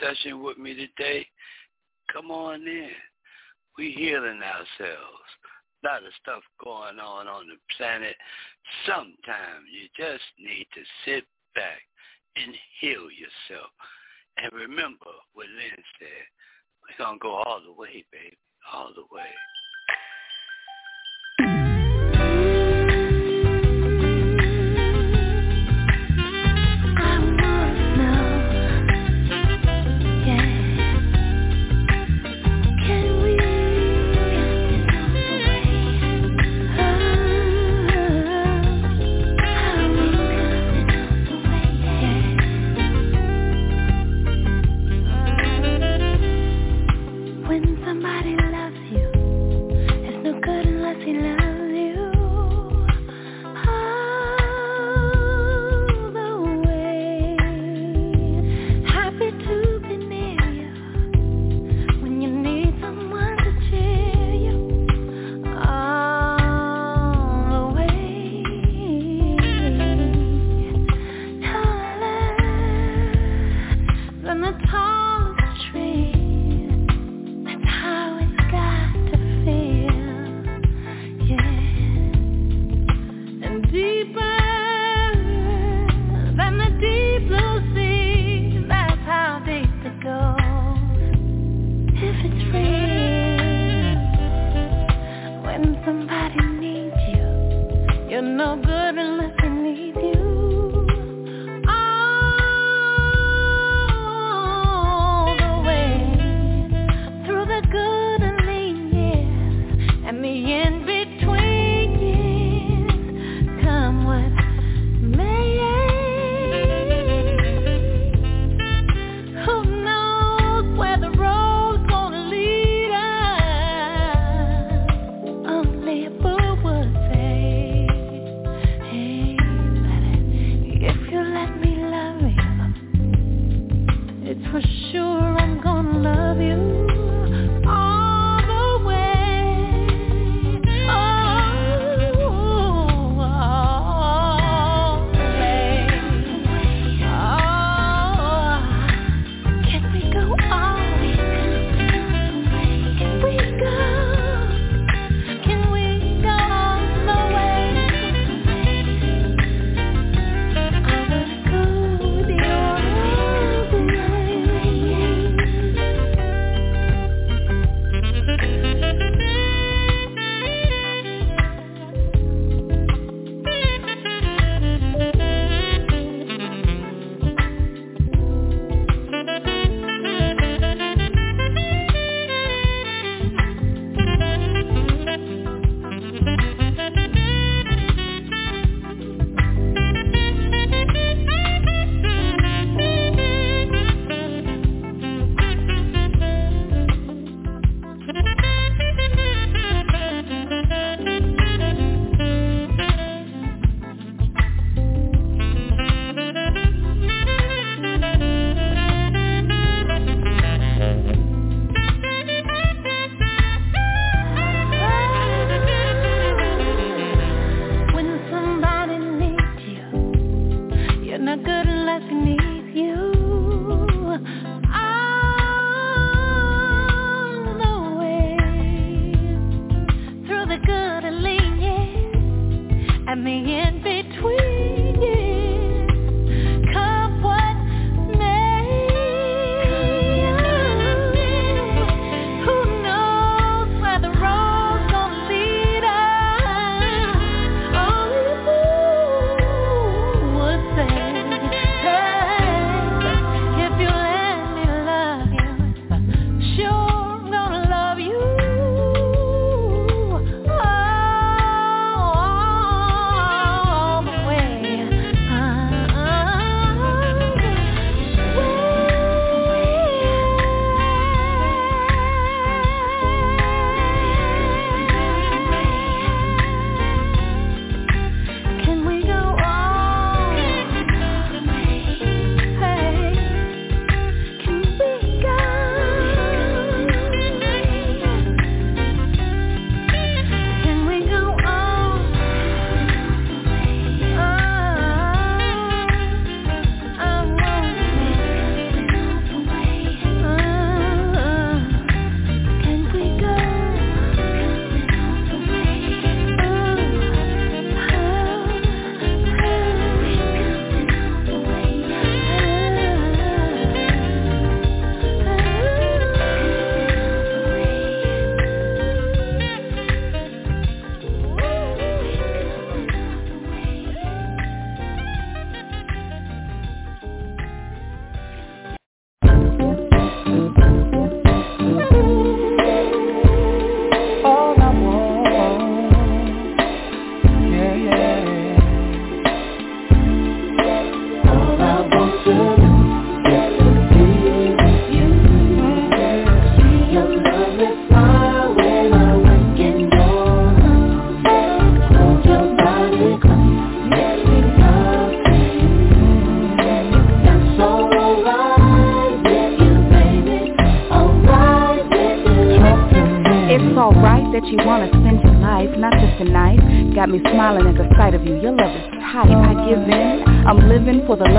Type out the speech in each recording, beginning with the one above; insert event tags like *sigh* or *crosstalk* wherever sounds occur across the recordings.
session with me today, come on in. We healing ourselves. A lot of stuff going on on the planet. Sometimes you just need to sit back and heal yourself. And remember what Lynn said. We're going to go all the way, baby, all the way.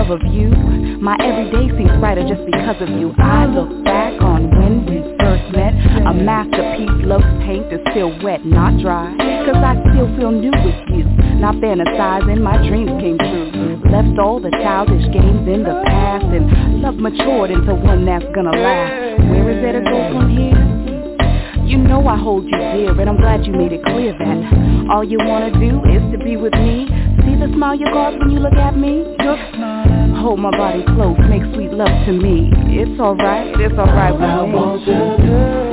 Love of you. My everyday seems brighter just because of you. I look back on when we first met. A masterpiece, love paint is still wet, not dry. Cause I still feel new with you. Not fantasizing, my dreams came true. Left all the childish games in the past and love matured into one that's gonna last. Where is it to go from here? You know I hold you dear and I'm glad you made it clear that all you wanna do is to be with me. See the smile you got when you look at me? Hold my body close, make sweet love to me. It's alright, it's alright with me.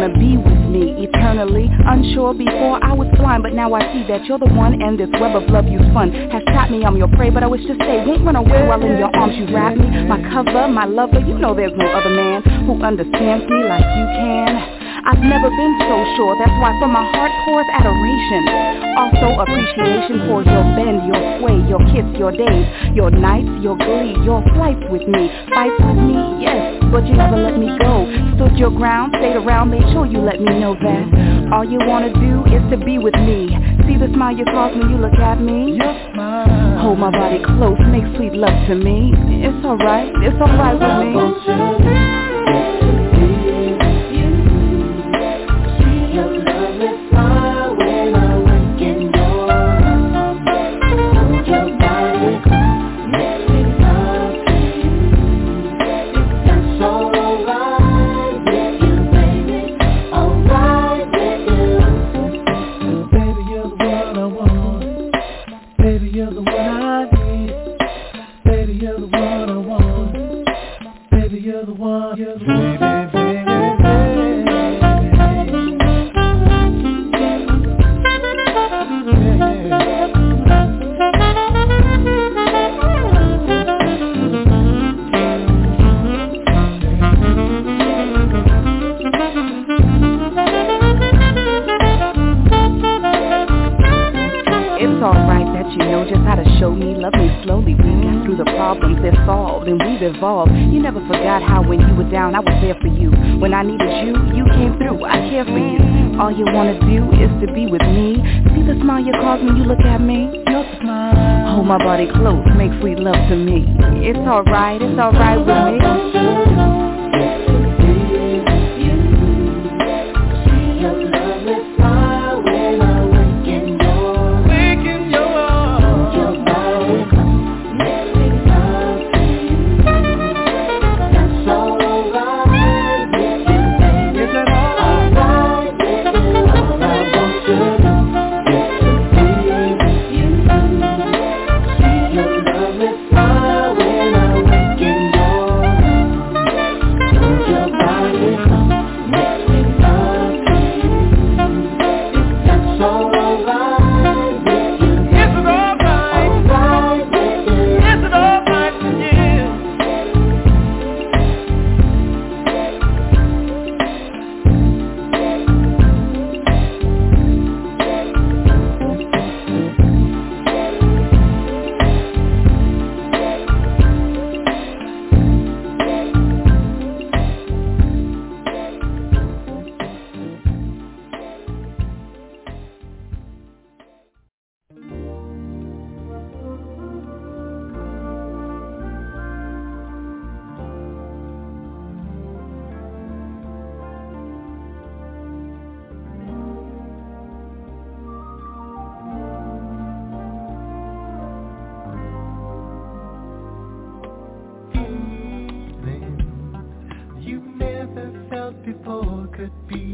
Wanna be with me eternally. Unsure before I was blind But now I see that you're the one And this web of love you spun Has taught me I'm your prey. But I wish to stay. Won't run away while in your arms you wrap me. My cover, my lover You know there's no other man Who understands me like you can I've never been so sure, that's why from my heart pours adoration. Also appreciation for your bend, your sway, your kiss, your days, your nights, your glee, your flights with me. Fights with me, yes, but you never let me go. Stood your ground, stayed around, made sure you let me know that all you wanna do is to be with me. See the smile you cause when you look at me? Your smile. Hold my body close, make sweet love to me. It's alright, it's alright with me. There's only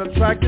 the track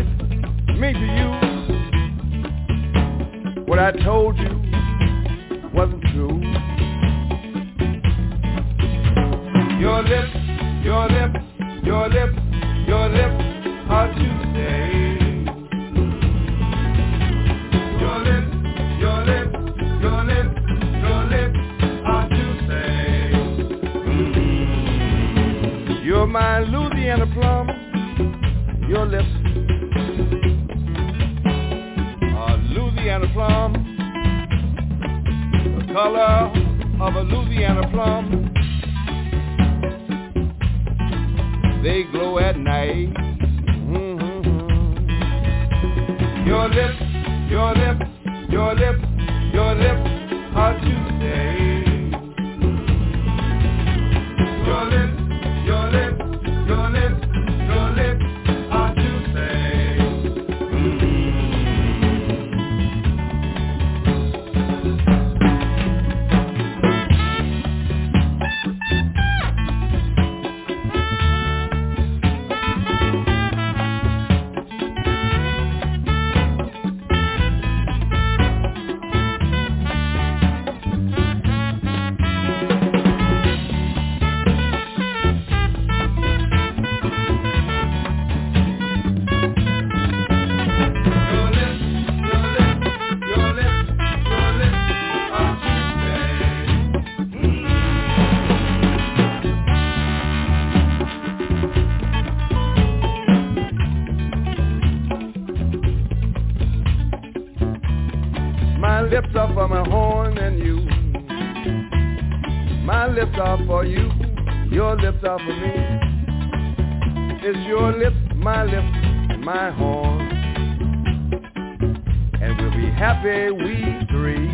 happy we three.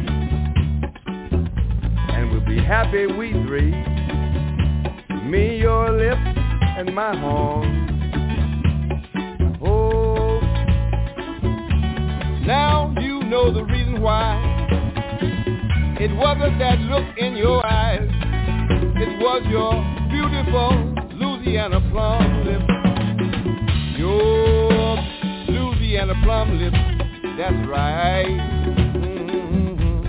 And we'll be happy we three. Me, your lips, and my horn. Oh. Now you know the reason why. It wasn't that look in your eyes. It was your beautiful Louisiana plum lips. Your Louisiana plum lips that's right. Mm-hmm.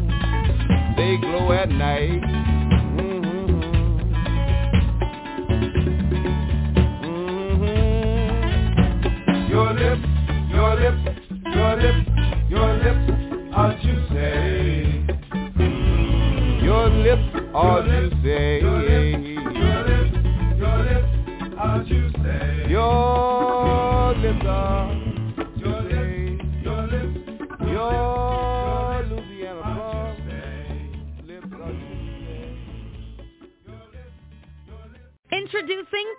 They glow at night. Mm-hmm. Mm-hmm. Your lips, your lips, your lips, your lips, you say. Mm-hmm. Your lips, you say. Your lips, your lips, your lips, you say. Your lips are. Introducing the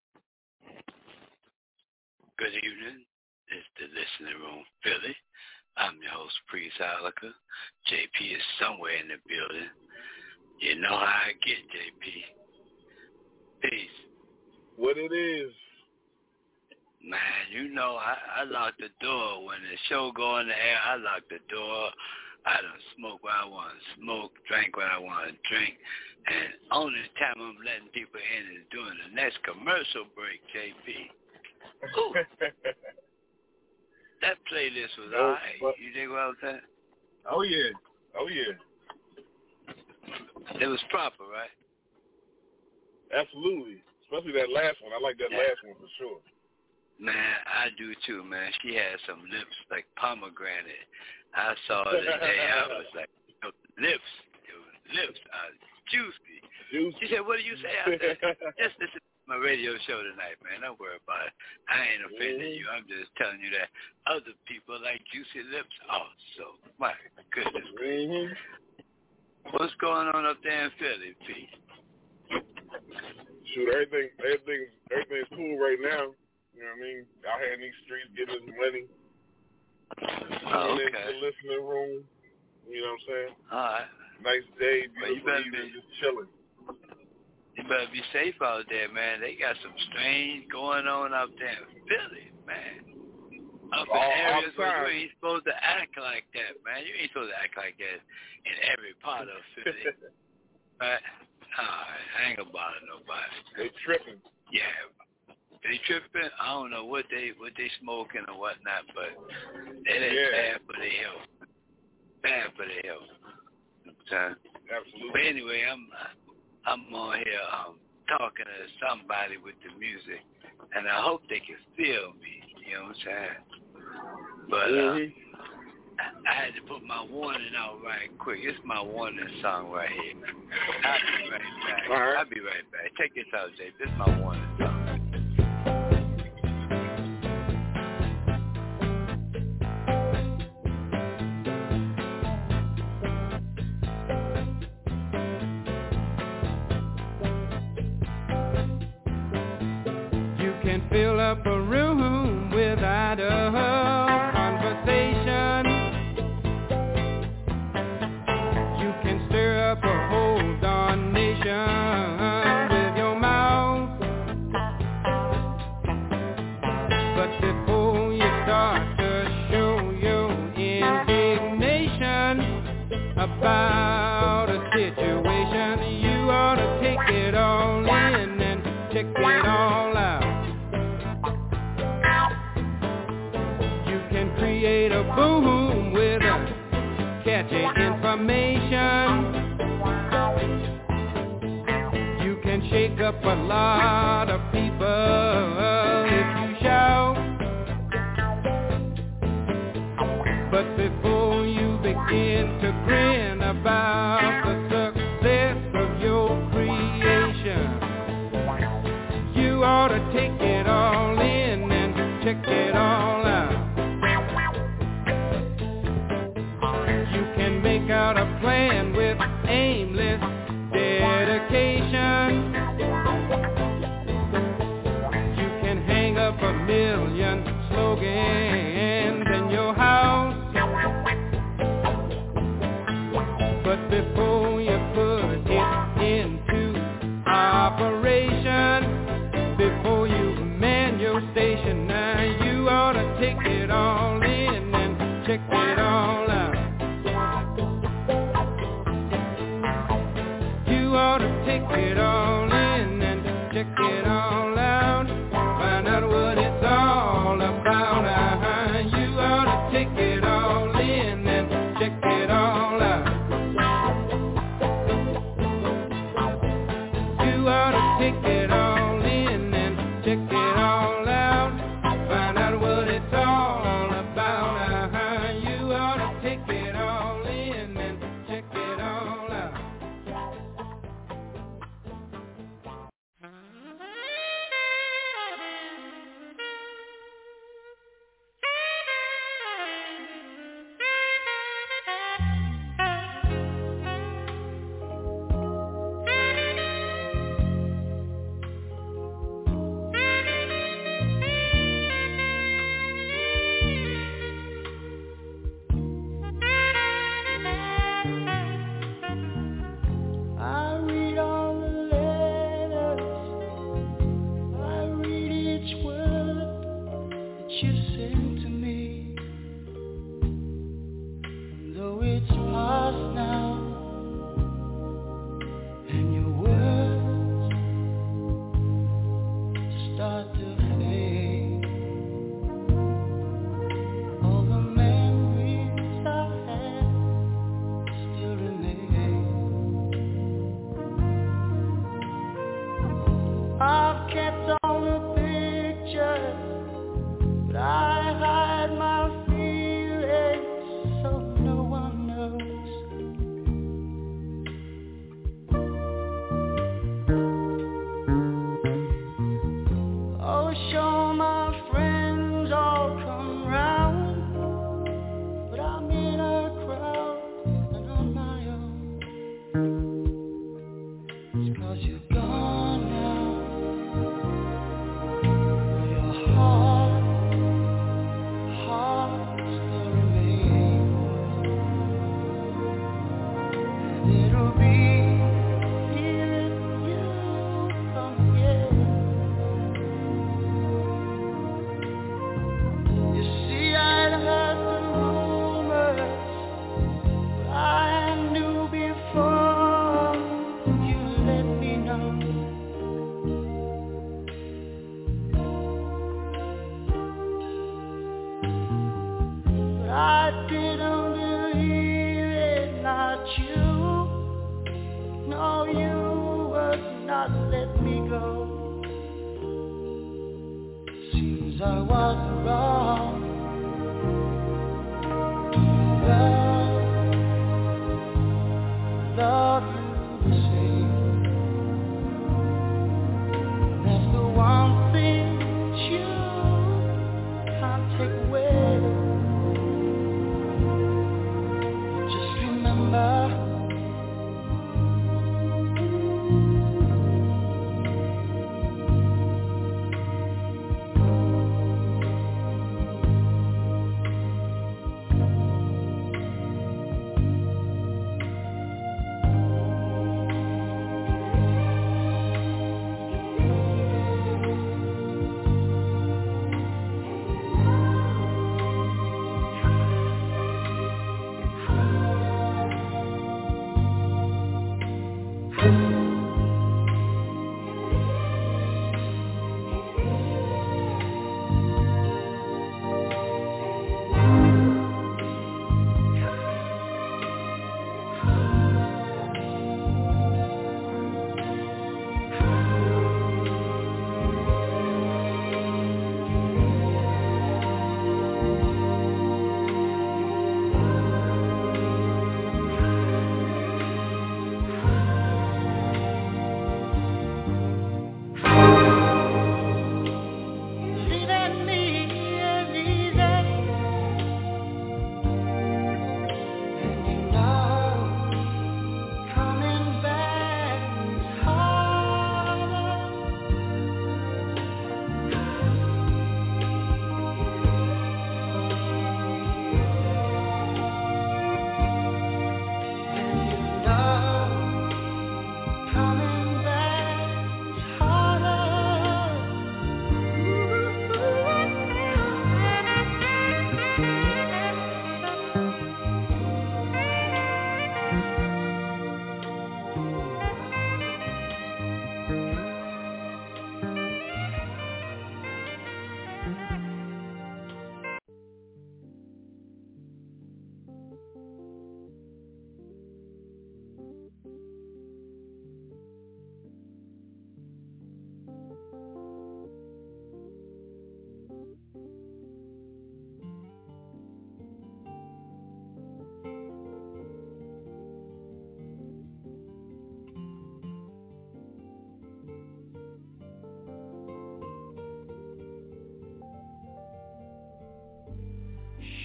Good evening. It's the Listening Room Philly. I'm your host, Priest Ilika. JP is somewhere in the building. You know how I get, JP. Peace. What it is. Man, you know, I, I lock the door. When the show go in the air, I lock the door. I don't smoke what I want to smoke, drink what I want to drink. And only time I'm letting people in is during the next commercial break, JP. *laughs* that playlist was Oh, alright. but- You dig what I'm saying? Oh yeah. Oh yeah. It was proper, right? Absolutely. Especially that last one. I like that Yeah. last one for sure. Man, I do too, man. She had some lips like pomegranate. I saw her today. I was *laughs* like, lips, yo, lips are juicy. Juicy. She said, what do you say? I said, just listen to my radio show tonight, man. Don't worry about it. I ain't offending you. I'm just telling you that other people like juicy lips also. My goodness gracious. hmm What's going on up there in Philly, Pete? Shoot, everything, everything, everything's cool right now. You know what I mean? Out here in these streets, getting this money. Oh, okay. the listening room. You know what I'm saying? All right. Nice day, Well, you beautiful evening, be- just chilling. You better be safe out there, man. They got some strange going on out there in Philly, man. Up in oh, All areas where you ain't supposed to act like that, man. You ain't supposed to act like that in every part of Philly. *laughs* Right? Alright, I ain't gonna bother nobody. they tripping. Yeah. They tripping, I don't know what they what they smoking or whatnot, but it ain't Yeah. bad for their health. Bad for their health. You know what I'm saying? Absolutely. But anyway, I'm I'm on here um, talking to somebody with the music, and I hope they can feel me. You know what I'm saying? But uh, Mhm. I had to put my warning out right quick. It's my warning song right here. I'll be right back. All right. I'll be right back. Check this out, Jay. This is my warning song.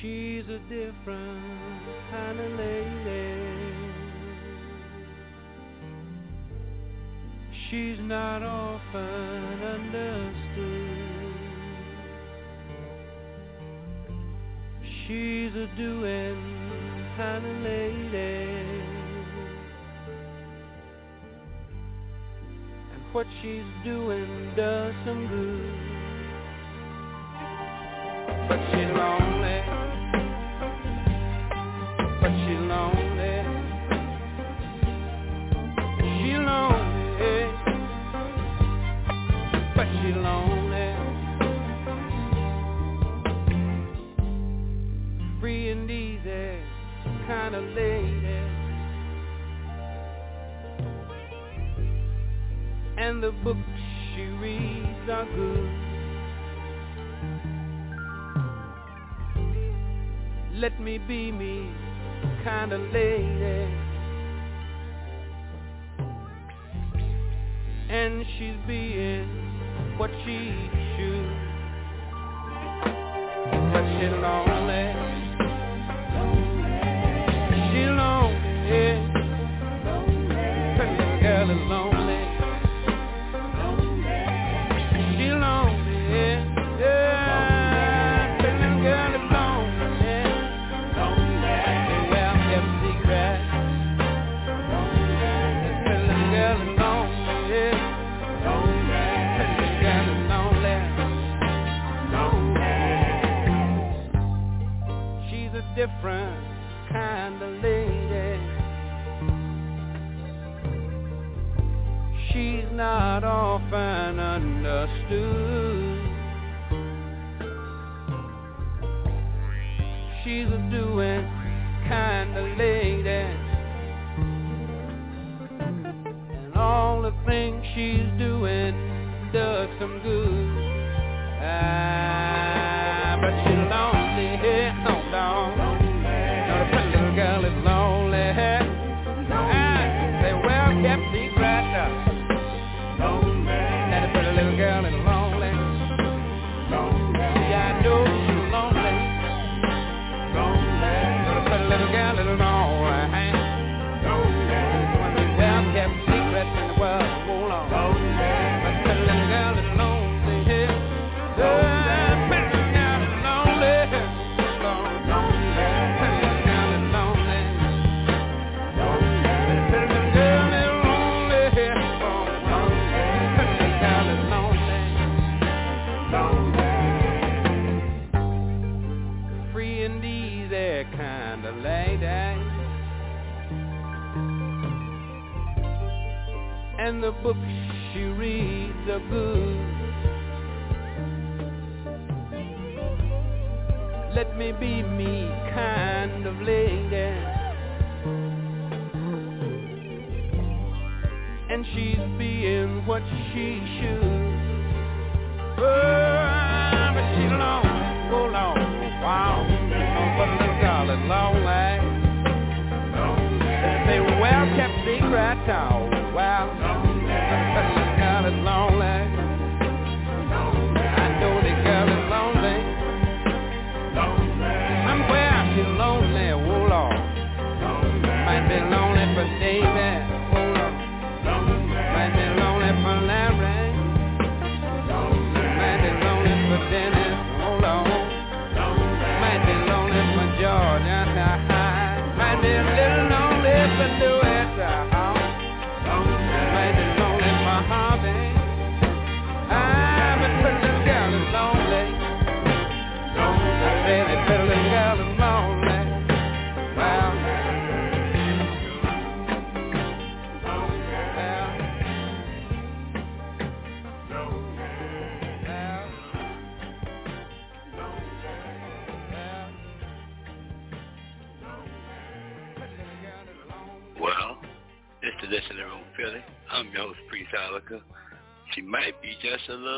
She's a different kind of lady. She's not often understood. She's a doing kind of lady. And what she's doing does some good. Be me kind of lady.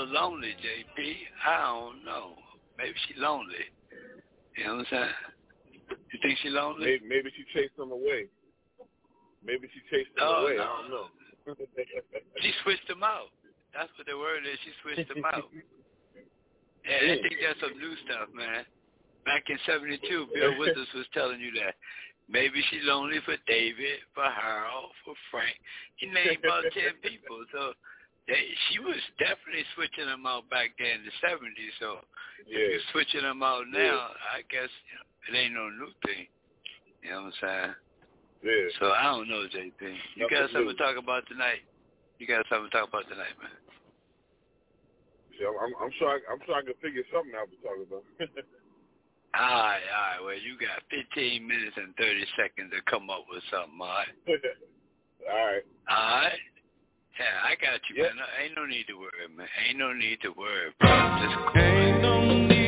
Lonely, JP. I don't know. Maybe she lonely. You know what I'm saying? You think she lonely? Maybe, maybe she chased them away. Maybe she chased them oh, away. No. I don't know. *laughs* she switched them out. That's what the word is. She switched them out. *laughs* Yeah, I think that's some new stuff, man. Back in '72, Bill Withers was telling you that maybe she's lonely for David, for Harold, for Frank. He named about ten people. So they, she was definitely switching them out back then in the seventies. So yeah. if you're switching them out now, yeah. I guess you know, it ain't no new thing. You know what I'm saying? Yeah. So I don't know, JP. You got something to talk about tonight? You got something to talk about tonight, man? Yeah, I'm, I'm sure. I, I'm sure I can figure something out to talk about. *laughs* all right, all right. Well, you got 15 minutes and 30 seconds to come up with something, all *laughs* right? all right. All right. Yeah, I got you, yep. man. Ain't no need to worry, man. Ain't no need to worry, bro. Just cool. Ain't no need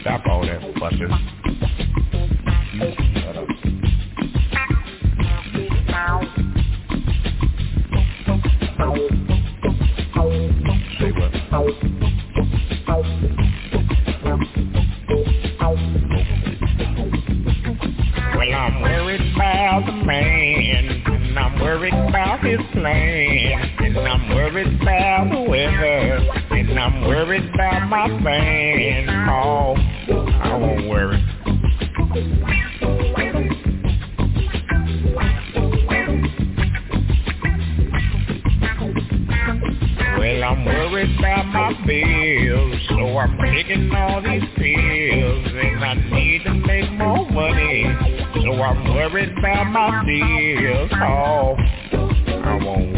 Stop all that fussing. Shut what? Well, I'm worried about the man, and I'm worried about his plan, and I'm worried I'm worried about my fan. Oh, I won't worry. Well, I'm worried about my bills, so I'm taking all these pills, and I need to make more money, so I'm worried about my bills. Oh, I won't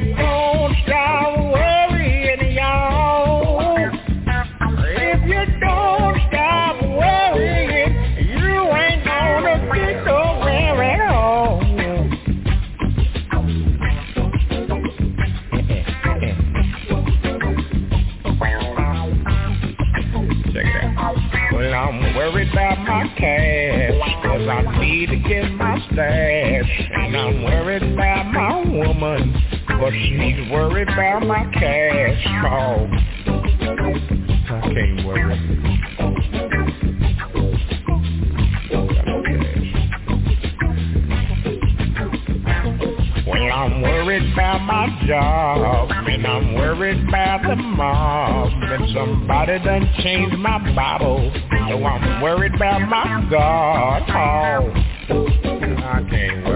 worry. Cause if you don't stop worrying, y'all, if you don't stop worrying, you ain't gonna get nowhere at all. Check it out. Well, I'm worried about my cash, cause I need to get my stash. And I'm worried about my woman, cause she's worried about my cash. Oh, I can't worry. Well, I'm worried about my job, and I'm worried about the mob, and somebody done changed my Bible, so I'm worried about my God. Oh, I can't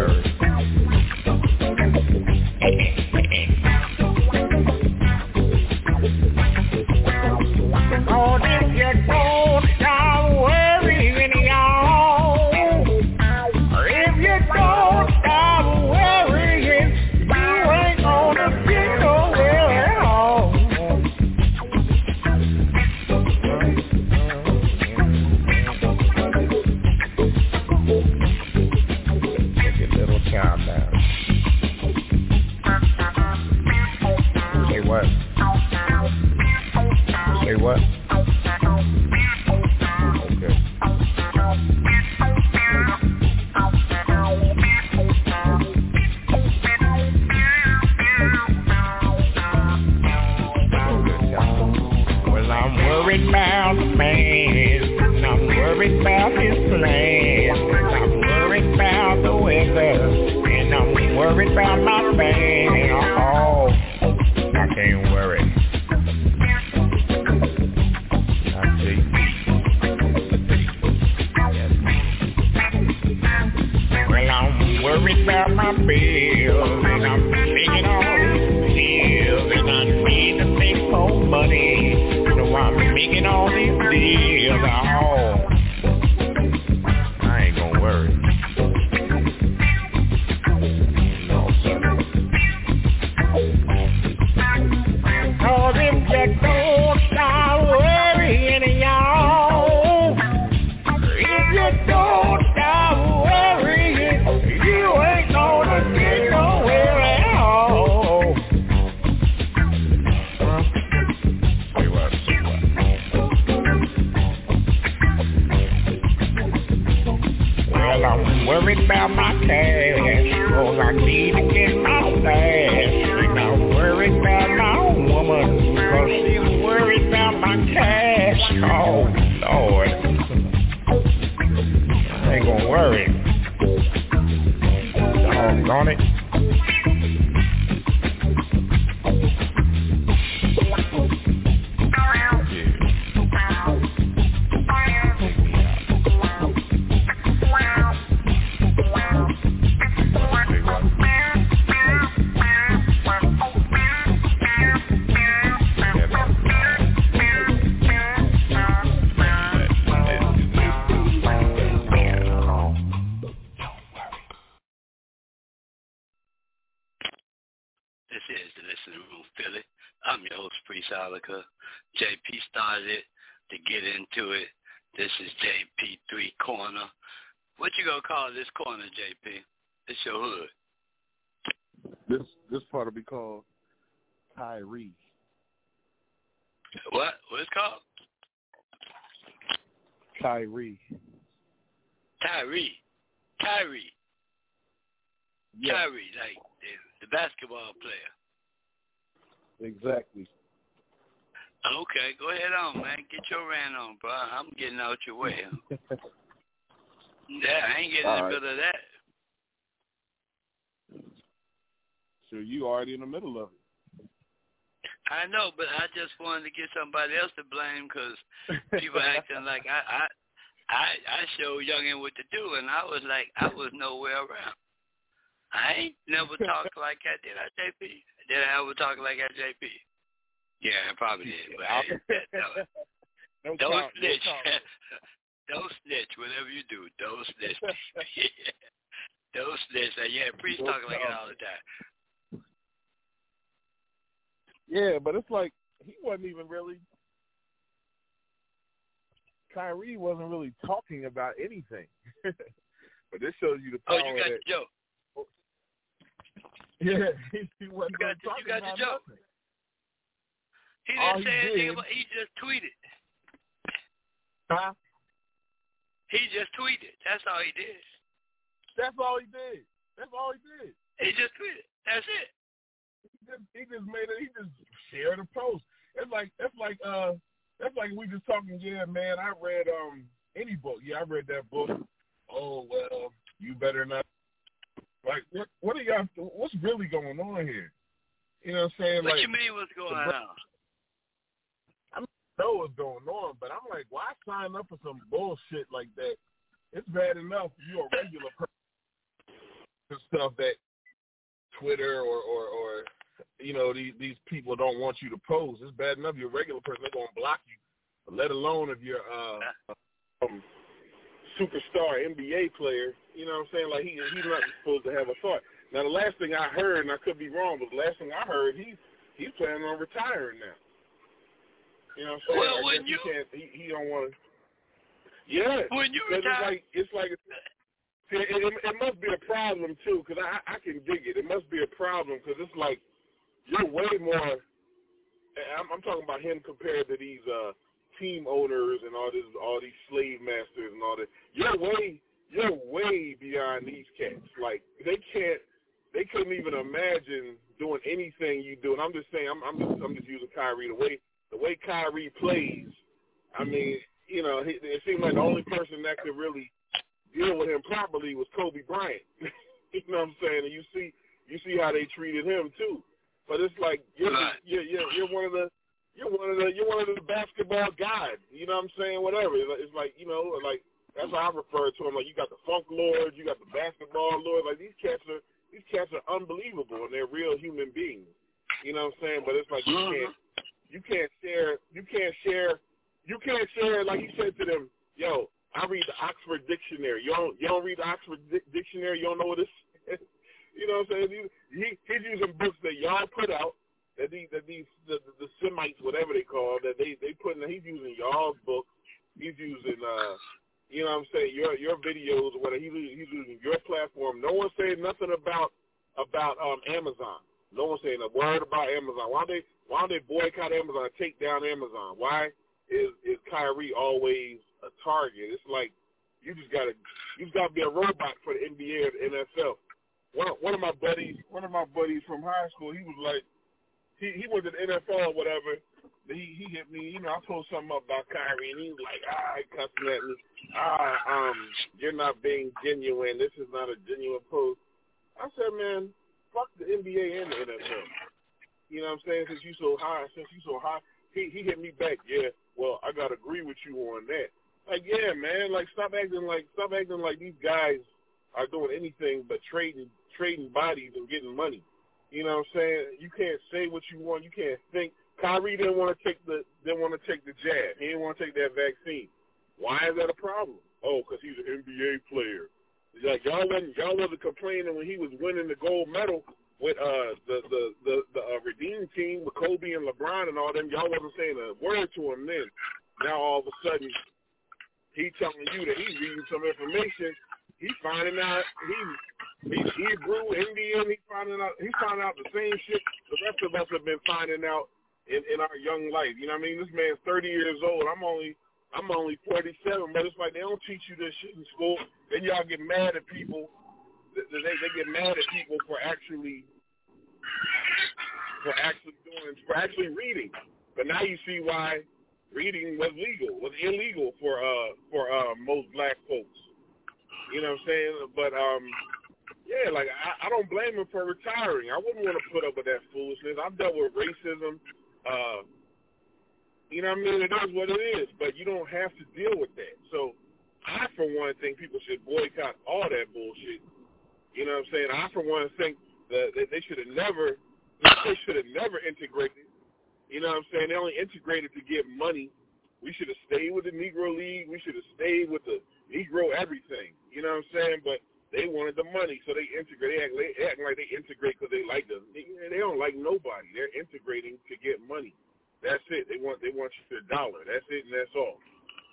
your hood. This this part will be called Tyree. What? What is called? Tyree. Tyree. Tyree. Yeah, Tyree, like the, the basketball player. exactly. Okay, go ahead on, man. Get your rant on, bro. I'm getting out your way. *laughs* Yeah, I ain't getting All in the right. middle of that. So you already in the middle of it. I know, but I just wanted to get somebody else to blame because people acting like I I I I showed youngin what to do, and I was like I was nowhere around. I ain't never *laughs* talked like that, did I, JP? Did I ever talk like that, JP? Yeah, I probably did. But that, that, *laughs* no don't count, snitch. count. *laughs* don't snitch. Whatever you do, don't snitch. don't snitch. Yeah, priest No talking like that all the time. Yeah, but it's like he wasn't even really. Kyrie wasn't really talking about anything. *laughs* but this shows you the point. Oh, you got that. the joke. *laughs* Yeah, he, he wasn't You got really you got the about joke. nothing. He All didn't he say anything did- about. He just tweeted. Huh? He just tweeted. That's all he did. That's all he did. That's all he did. He just tweeted. That's it. He just, he just made it. He just shared a post. It's like that's like uh that's like we just talking. Yeah, man. I read um any book. Yeah, I read that book. Oh well, you better not. Like what? What are y'all? What's really going on here? You know what I'm saying? What like you mean? What's going the- on? know what's going on, but I'm like, why sign up for some bullshit like that? It's bad enough you're a regular person and stuff that Twitter or or or you know these these people don't want you to pose. It's bad enough you're a regular person; they're gonna block you. Let alone if you're uh, um, superstar NBA player. You know what I'm saying? Like he he's not supposed to have a thought. Now the last thing I heard, and I could be wrong, but the last thing I heard, he's he's planning on retiring now. You know what I'm saying? Well, I when guess you- he can't. He, he don't want to. Yeah, When you 'cause it's like it's like see, it, it, it must be a problem too. Because I I can dig it. It must be a problem because it's like you're way more. I'm, I'm talking about him compared to these uh team owners and all this, all these slave masters and all that. You're way, you're way beyond these cats. Like they can't, they couldn't even imagine doing anything you do. And I'm just saying, I'm, I'm just, I'm just using Kyrie the way, the way Kyrie plays. I mean, you know, he, it seemed like the only person that could really deal with him properly was Kobe Bryant. *laughs* you know what I'm saying? And you see, you see how they treated him too. But it's like you're, Right. you're, you're, you're one of the you're one of the you're one of the basketball guys. You know what I'm saying? Whatever. It's like- you know, like that's how I refer to them. Like you got the funk lords, you got the basketball lords. Like these cats are these cats are unbelievable and they're real human beings. You know what I'm saying? But it's like you can't you can't share you can't share you can't share like he said to them, yo, I read the Oxford Dictionary. You don't you don't read the Oxford Dic- Dictionary, you don't know what this *laughs* you know what I'm saying? He, he he's using books that y'all put out that these that these the, the, the Semites, whatever they call that they they put in. He's using y'all's book. He's using uh, you know what I'm saying your your videos whatever. He's he's using your platform. No one saying nothing about about um Amazon. No one saying a word about Amazon. Why they why they boycott Amazon? Take down Amazon. Why is is Kyrie always a target? It's like you just gotta you just gotta be a robot for the NBA or the NFL. One one of my buddies one of my buddies from high school, he was like he he to the NFL or whatever. He he hit me, you know, I told something about Kyrie and he was like, ah, cussing at me. Ah, um, you're not being genuine. This is not a genuine post. I said, man, fuck the NBA and the NFL. You know what I'm saying? Since you so high, since you so high, he he hit me back. Yeah, well, I gotta agree with you on that. Like, yeah, man, like stop acting like stop acting like these guys are doing anything but trading trading bodies and getting money. You know what I'm saying? You can't say what you want. You can't think. Kyrie didn't want to take the didn't want to take the jab. He didn't want to take that vaccine. Why is that a problem? Oh, because he's an NBA player. Like y'all wasn't y'all wasn't complaining when he was winning the gold medal with uh the the the, the uh, redeemed team with Kobe and LeBron and all them, y'all wasn't saying a word to him then. Now all of a sudden, he telling you that he's reading some information. He's finding out he's he's Hebrew, Indian. He's finding out he's finding out the same shit the rest of us have been finding out in in our young life. You know what I mean? This man's 30 years old. I'm only I'm only 47, but it's like they don't teach you this shit in school. Then y'all get mad at people they, they get mad at people for actually for actually doing for actually reading. But now you see why reading was legal, was illegal for uh for uh most black folks. You know what I'm saying? But um yeah, like I, I don't blame him for retiring. I wouldn't want to put up with that foolishness. I've dealt with racism. Uh you know what I mean? It is what it is, but you don't have to deal with that. So I for one think people should boycott all that bullshit you know what I'm saying? I for one think that they should have never *laughs* they should have never integrated. You know what I'm saying? They only integrated to get money. We should have stayed with the Negro League. We should have stayed with the Negro everything. You know what I'm saying? But they wanted the money, so they integrate. They act, they act like they integrate because they like them. They, they don't like nobody. They're integrating to get money. That's it. They want they want your dollar. That's it, and that's all.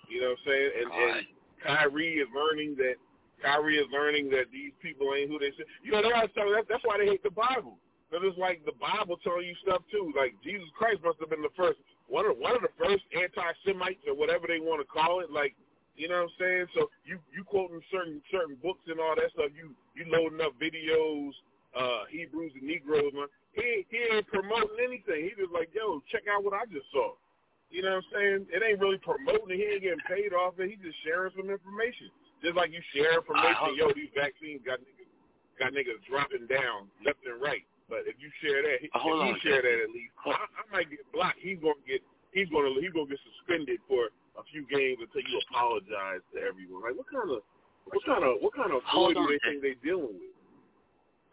You know what I'm saying? And, and Kyrie is learning that Kyrie is learning that these people ain't who they say. You know, they tell that, that's why they hate the Bible. Because it's like the Bible telling you stuff too. Like Jesus Christ must have been the first, one of one of the first anti-Semites or whatever they want to call it. Like, you know what I'm saying? So you you quoting certain certain books and all that stuff. You you loading up videos, uh, Hebrews and Negroes. Man. He he ain't promoting anything. He just like, yo, check out what I just saw. You know what I'm saying? It ain't really promoting it. He ain't getting paid off it. He just sharing some information. Just like you share information, yo, these vaccines got niggas got niggas dropping down left and right. But if you share that, if Hold you on, share that at least, I, I might get blocked. He's gonna get he's gonna he's gonna get suspended for a few games until you apologize to everyone. Like what kind of what kind of what kind of Hold do on, they think they dealing with?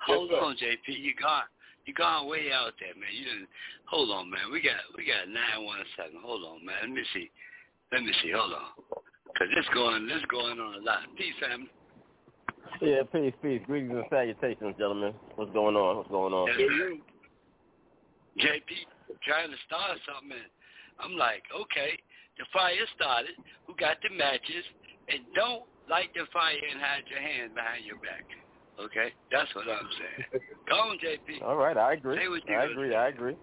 Hold yes, on, JP. You gone you gone way out there, man. You didn't hold on, man. We got we got nine one seven. Hold on, man. Let me see. Let me see. Hold on. Cause this going this going on a lot. Peace, family. Yeah, peace, peace. Greetings and salutations, gentlemen. What's going on? What's going on? JP trying to start something. I'm like, okay, the fire started. Who got the matches? And don't light the fire and hide your hand behind your back. Okay, that's what I'm saying. *laughs* Go on, JP. All right, I agree. Say what you I agree. say. I agree.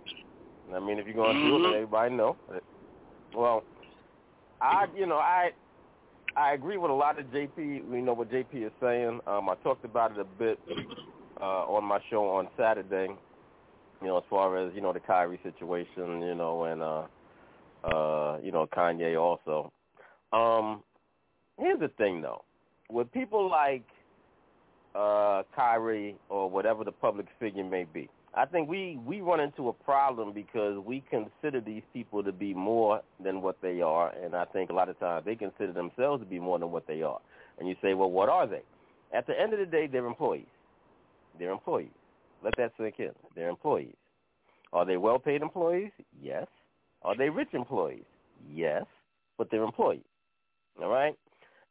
I mean, if you're going to do it, Mhm. let everybody know. Well, I, you know, I, I agree with a lot of JP. We know what JP is saying. Um, I talked about it a bit uh, on my show on Saturday. You know, as far as you know the Kyrie situation, you know, and uh, uh, you know Kanye also. Um, here's the thing, though, with people like uh, Kyrie or whatever the public figure may be. I think we, we run into a problem because we consider these people to be more than what they are, and I think a lot of times they consider themselves to be more than what they are. And you say, well, what are they? At the end of the day, they're employees. They're employees. Let that sink in. They're employees. Are they well-paid employees? Yes. Are they rich employees? Yes, but they're employees. All right?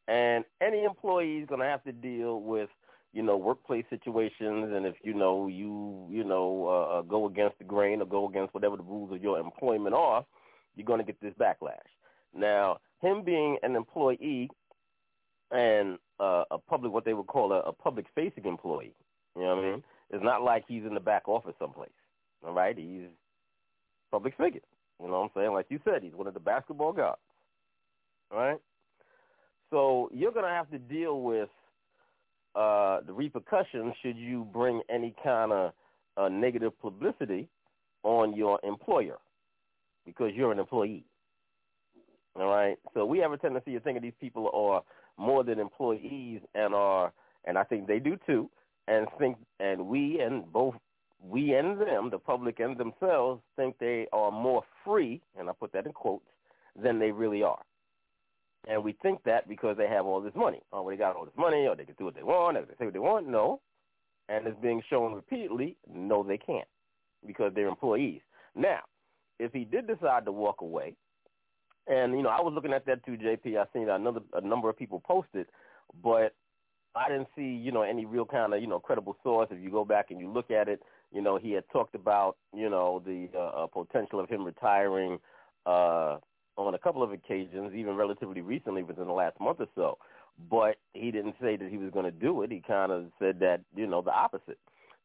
And any employee is going to have to deal with you know, workplace situations, and if you know you you know uh, uh, go against the grain or go against whatever the rules of your employment are, you're going to get this backlash. Now, him being an employee and uh, a public, what they would call a, a public-facing employee, you know what I mean? It's not like he's in the back office someplace. All right, he's public figure. You know what I'm saying? Like you said, he's one of the basketball gods. Right. So you're going to have to deal with uh, the repercussions should you bring any kind of uh, negative publicity on your employer because you're an employee. All right. So we have a tendency to think of these people are more than employees and are, and I think they do too, and think, and we and both we and them, the public and themselves, think they are more free, and I put that in quotes, than they really are. And we think that because they have all this money. Oh, well, they got all this money, or they can do what they want, or they say what they want. No. And it's being shown repeatedly, no, they can't because they're employees. Now, if he did decide to walk away, and, you know, I was looking at that too, JP. I seen another, a number of people posted, but I didn't see, you know, any real kind of, you know, credible source. If you go back and you look at it, You know, he had talked about you know the uh, uh, potential of him retiring uh, on a couple of occasions, even relatively recently, within the last month or so. But he didn't say that he was going to do it. He kind of said that you know the opposite.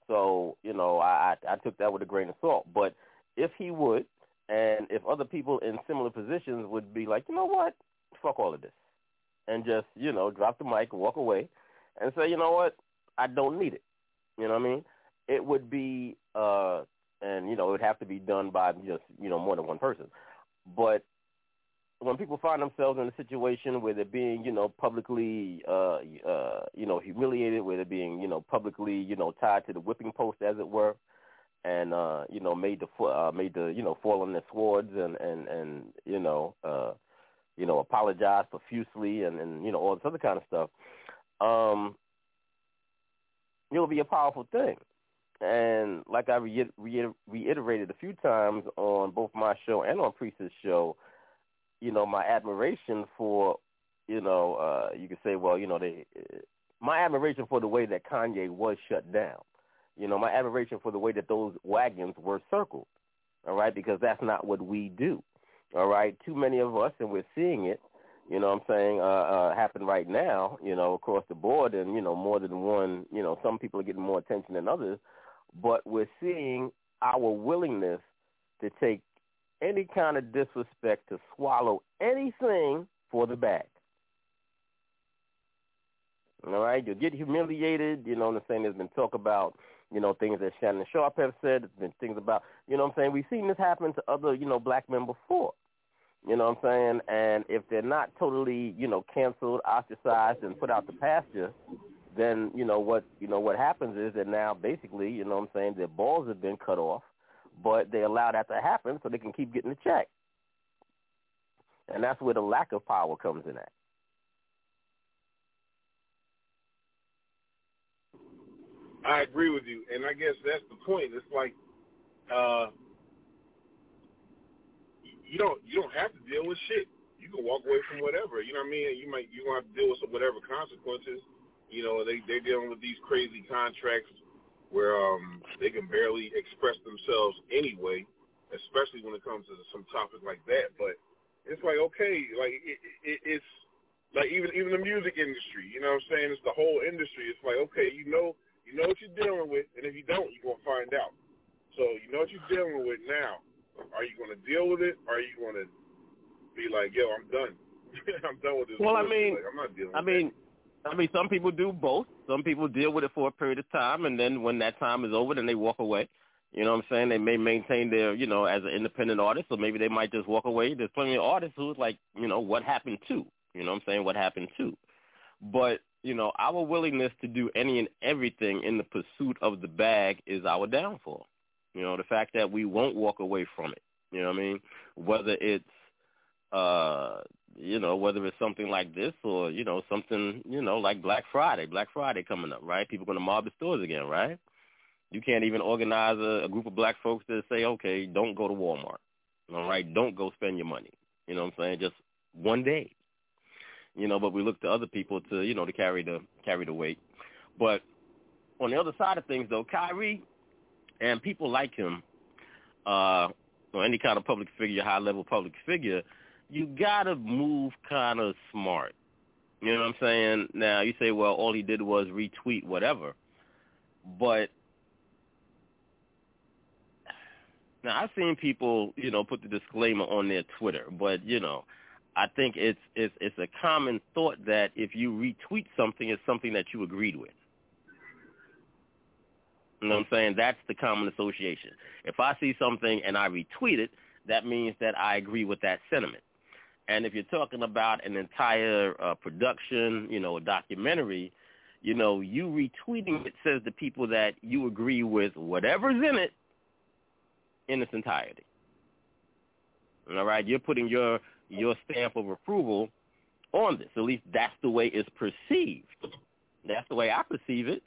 So you know, I I took that with a grain of salt. But if he would, and if other people in similar positions would be like, you know what, fuck all of this, and just you know drop the mic, and walk away, and say, you know what, I don't need it. You know what I mean? It would be, uh, and you know, it would have to be done by just you know more than one person. But when people find themselves in a situation where they're being, you know, publicly, uh, uh, you know, humiliated, where they're being, you know, publicly, you know, tied to the whipping post, as it were, and uh, you know, made to uh, made to, you know, fall on their swords and and and you know, uh, you know, apologize profusely and and you know all this other kind of stuff. Um, it'll be a powerful thing. And like I re- re- reiterated a few times on both my show and on Priest's show, you know, my admiration for, you know, uh, you could say, well, you know, they, my admiration for the way that Kanye was shut down. You know, my admiration for the way that those wagons were circled. All right, because that's not what we do. All right, too many of us, and we're seeing it. You know, what I'm saying uh, uh, happen right now. You know, across the board, and you know, more than one. You know, some people are getting more attention than others, but we're seeing our willingness to take any kind of disrespect to swallow anything for the back. All right, you'll get humiliated. You know what I'm saying? There's been talk about, you know, things that Shannon Sharpe have said. There's been things about, you know what I'm saying? We've seen this happen to other, you know, black men before. You know what I'm saying? And if they're not totally, you know, canceled, ostracized, and put out the pasture, then you know what you know what happens is that now basically, you know what I'm saying, their balls have been cut off but they allow that to happen so they can keep getting the check. And that's where the lack of power comes in at. I agree with you, and I guess that's the point. It's like uh, you don't you don't have to deal with shit. You can walk away from whatever. You know what I mean? You might you want to deal with some whatever consequences. You know, they they're dealing with these crazy contracts where um, they can barely express themselves anyway, especially when it comes to some topic like that. But it's like okay, like it, it, it's like even even the music industry. You know what I'm saying? It's the whole industry. It's like okay, you know you know what you're dealing with, and if you don't, you're gonna find out. So you know what you're dealing with now. Are you gonna deal with it? Or are you gonna be like, yo, I'm done. *laughs* I'm done with this. Well, I mean, like, I'm not dealing. I mean. That I mean, some people do both. Some people deal with it for a period of time, and then when that time is over, then they walk away. You know what I'm saying? They may maintain their, you know, as an independent artist, or maybe they might just walk away. There's plenty of artists who's like, you know, what happened to? You know what I'm saying? What happened to? But, you know, our willingness to do any and everything in the pursuit of the bag is our downfall. You know, the fact that we won't walk away from it. You know what I mean? Whether it's uh you know, whether it's something like this or, you know, something, you know, like Black Friday, Black Friday coming up, right? People going to mob the stores again, right? You can't even organize a, a group of black folks to say, okay, don't go to Walmart, all right? Don't go spend your money. You know what I'm saying? Just one day. You know, but we look to other people to, you know, to carry the carry the weight. But on the other side of things, though, Kyrie and people like him, uh, or any kind of public figure, high level public figure, you gotta move kind of smart. You know what I'm saying? Now you say, well, all he did was retweet whatever, but now I've seen people, you know, put the disclaimer on their Twitter, but you know, I think it's it's it's a common thought that if you retweet something, it's something that you agreed with. You know what I'm saying? That's the common association. If I see something and I retweet it, that means that I agree with that sentiment. And if you're talking about an entire uh, production, you know, a documentary, you know, you retweeting it says to people that you agree with whatever's in it in its entirety. All right, you're putting your your stamp of approval on this. At least that's the way it's perceived. That's the way I perceive it.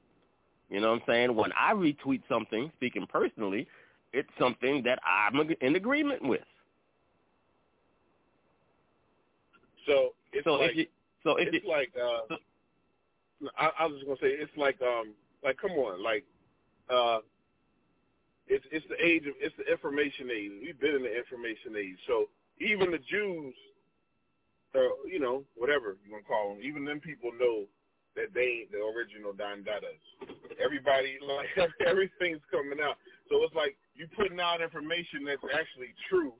You know what I'm saying? When I retweet something, speaking personally, it's something that I'm in agreement with. So it's so like if you, so if it's you, like uh, I, I was just gonna say it's like um like come on like uh it's it's the age of it's the information age. We've been in the information age. So even the Jews, uh, you know, whatever you want to call them, even them people know that they ain't the original Don Dadas. Everybody *laughs* like everything's coming out. So it's like you putting out information that's actually true.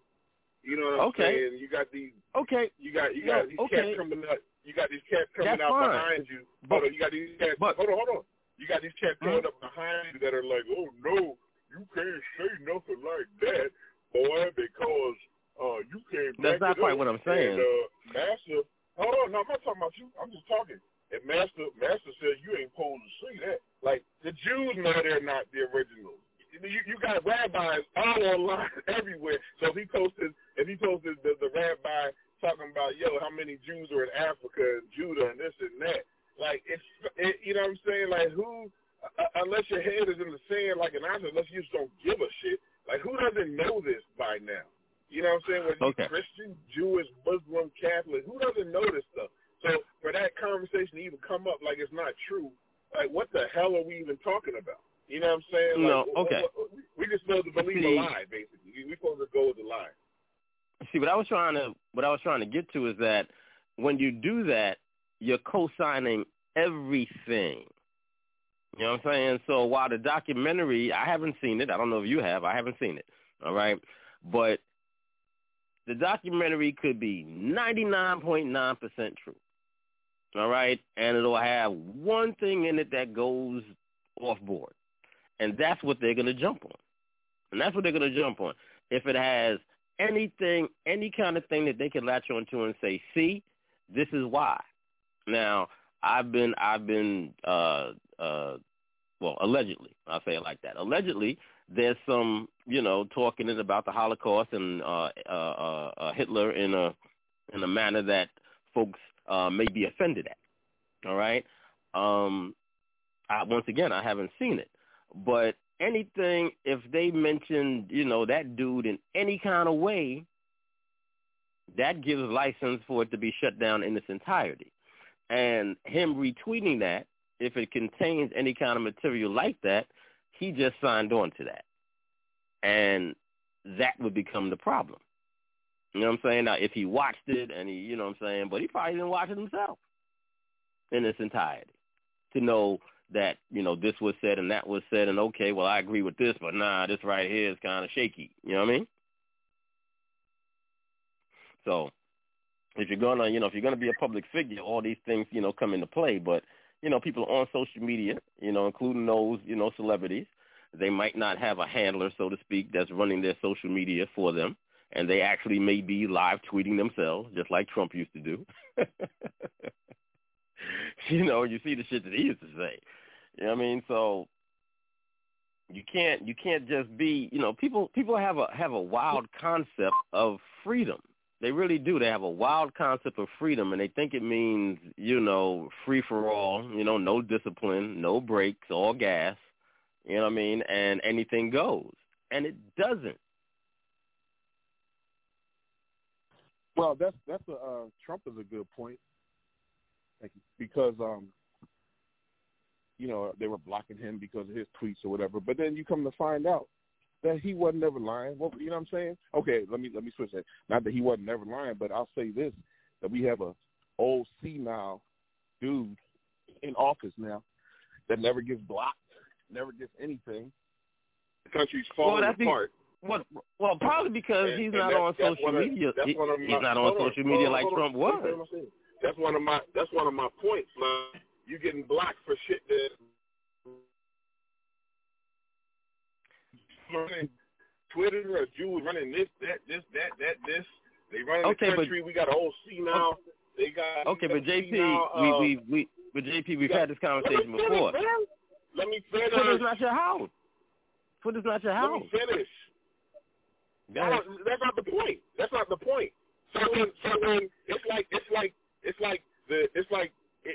You know what I'm Okay. saying? You got these Okay, you got you got these okay. cats coming out. You got these cats coming That's out fine. behind you. But- hold on, you got these cats. but- hold on, hold on. You got these cats coming up behind you that are like, oh no, you can't say nothing like that, boy, because uh you can't. That's not it quite up. what I'm saying. And, uh, Master, hold on, no, I'm not talking about you. I'm just talking. And Master, Master said you ain't supposed to say that. Like the Jews know they're not the originals. You, you got rabbis all online *laughs* everywhere. So if he posted, if he posted the, the rabbi talking about, yo, how many Jews are in Africa and Judah and this and that, like it's, it, you know what I'm saying? Like who, uh, unless your head is in the sand like an ox, unless you just don't give a shit, like who doesn't know this by now? You know what I'm saying? Whether Okay. Christian, Jewish, Muslim, Catholic, who doesn't know this stuff? So for that conversation to even come up like it's not true, like what the hell are we even talking about? You know what I'm saying? No, like, okay. what- what- we just supposed to believe See- a lie, basically. We- We're supposed to go with the lie. See, what I was trying to what I was trying to get to is that when you do that, you're co-signing everything. You know what I'm saying? So while the documentary, I haven't seen it. I don't know if you have. I haven't seen it. All right, but the documentary could be 99.9% true. All right, and it'll have one thing in it that goes off board, and that's what they're going to jump on, and that's what they're going to jump on. If it has anything, any kind of thing that they can latch onto and say, "See, this is why." Now, I've been, I've been, uh, uh, well, allegedly, I'll say it like that. Allegedly, there's some, you know, talking about the Holocaust and uh, uh, uh, uh, Hitler in a in a manner that folks uh, may be offended at. All right. Um, I, once again, I haven't seen it, but anything if they mentioned, you know, that dude in any kind of way, that gives license for it to be shut down in its entirety. And him retweeting that, if it contains any kind of material like that, he just signed on to that. And that would become the problem. You know what I'm saying? Now, if he watched it and he, you know what I'm saying, but he probably didn't watch it himself in its entirety to know that, you know, this was said and that was said and okay, well, I agree with this, but nah, this right here is kind of shaky. You know what I mean? So if you're gonna, you know, if you're gonna be a public figure, all these things, you know, come into play. But you know, people on social media, you know, including those, you know, celebrities, they might not have a handler, so to speak, that's running their social media for them, and they actually may be live tweeting themselves, just like Trump used to do. *laughs* *laughs* you know, you see the shit that he used to say. You know what I mean? So you can't you can't just be you know people people have a have a wild concept of freedom they really do they have a wild concept of freedom and they think it means you know free for all you know no discipline no brakes all gas you know what i mean and anything goes and it doesn't Well, that's that's a uh, Trump is a good point. Thank you. Because um, you know, they were blocking him because of his tweets or whatever. But then you come to find out that he wasn't ever lying. Well, you know what I'm saying? Okay, let me let me switch that. Not that he wasn't never lying, but I'll say this: that we have a old senile dude in office now that never gets blocked, never gets anything. The country's Well, falling the- apart. well, well probably because And- he's and not that- on social media He- he's not on social media like trump was what I'm saying. That's one of my that's one of my points, man. You getting blocked for shit that running Twitter or Jews running this, that, this, that, that, this. They running Okay, the but- country. we got a whole senile. They got okay but jp uh, we we we but jp we've had this conversation let me before Finish, man. Let me finish. Twitter's not your house. Twitter's not your house. Let me finish. That's not the point. That's not the point. So when, so when it's like it's like it's like the it's like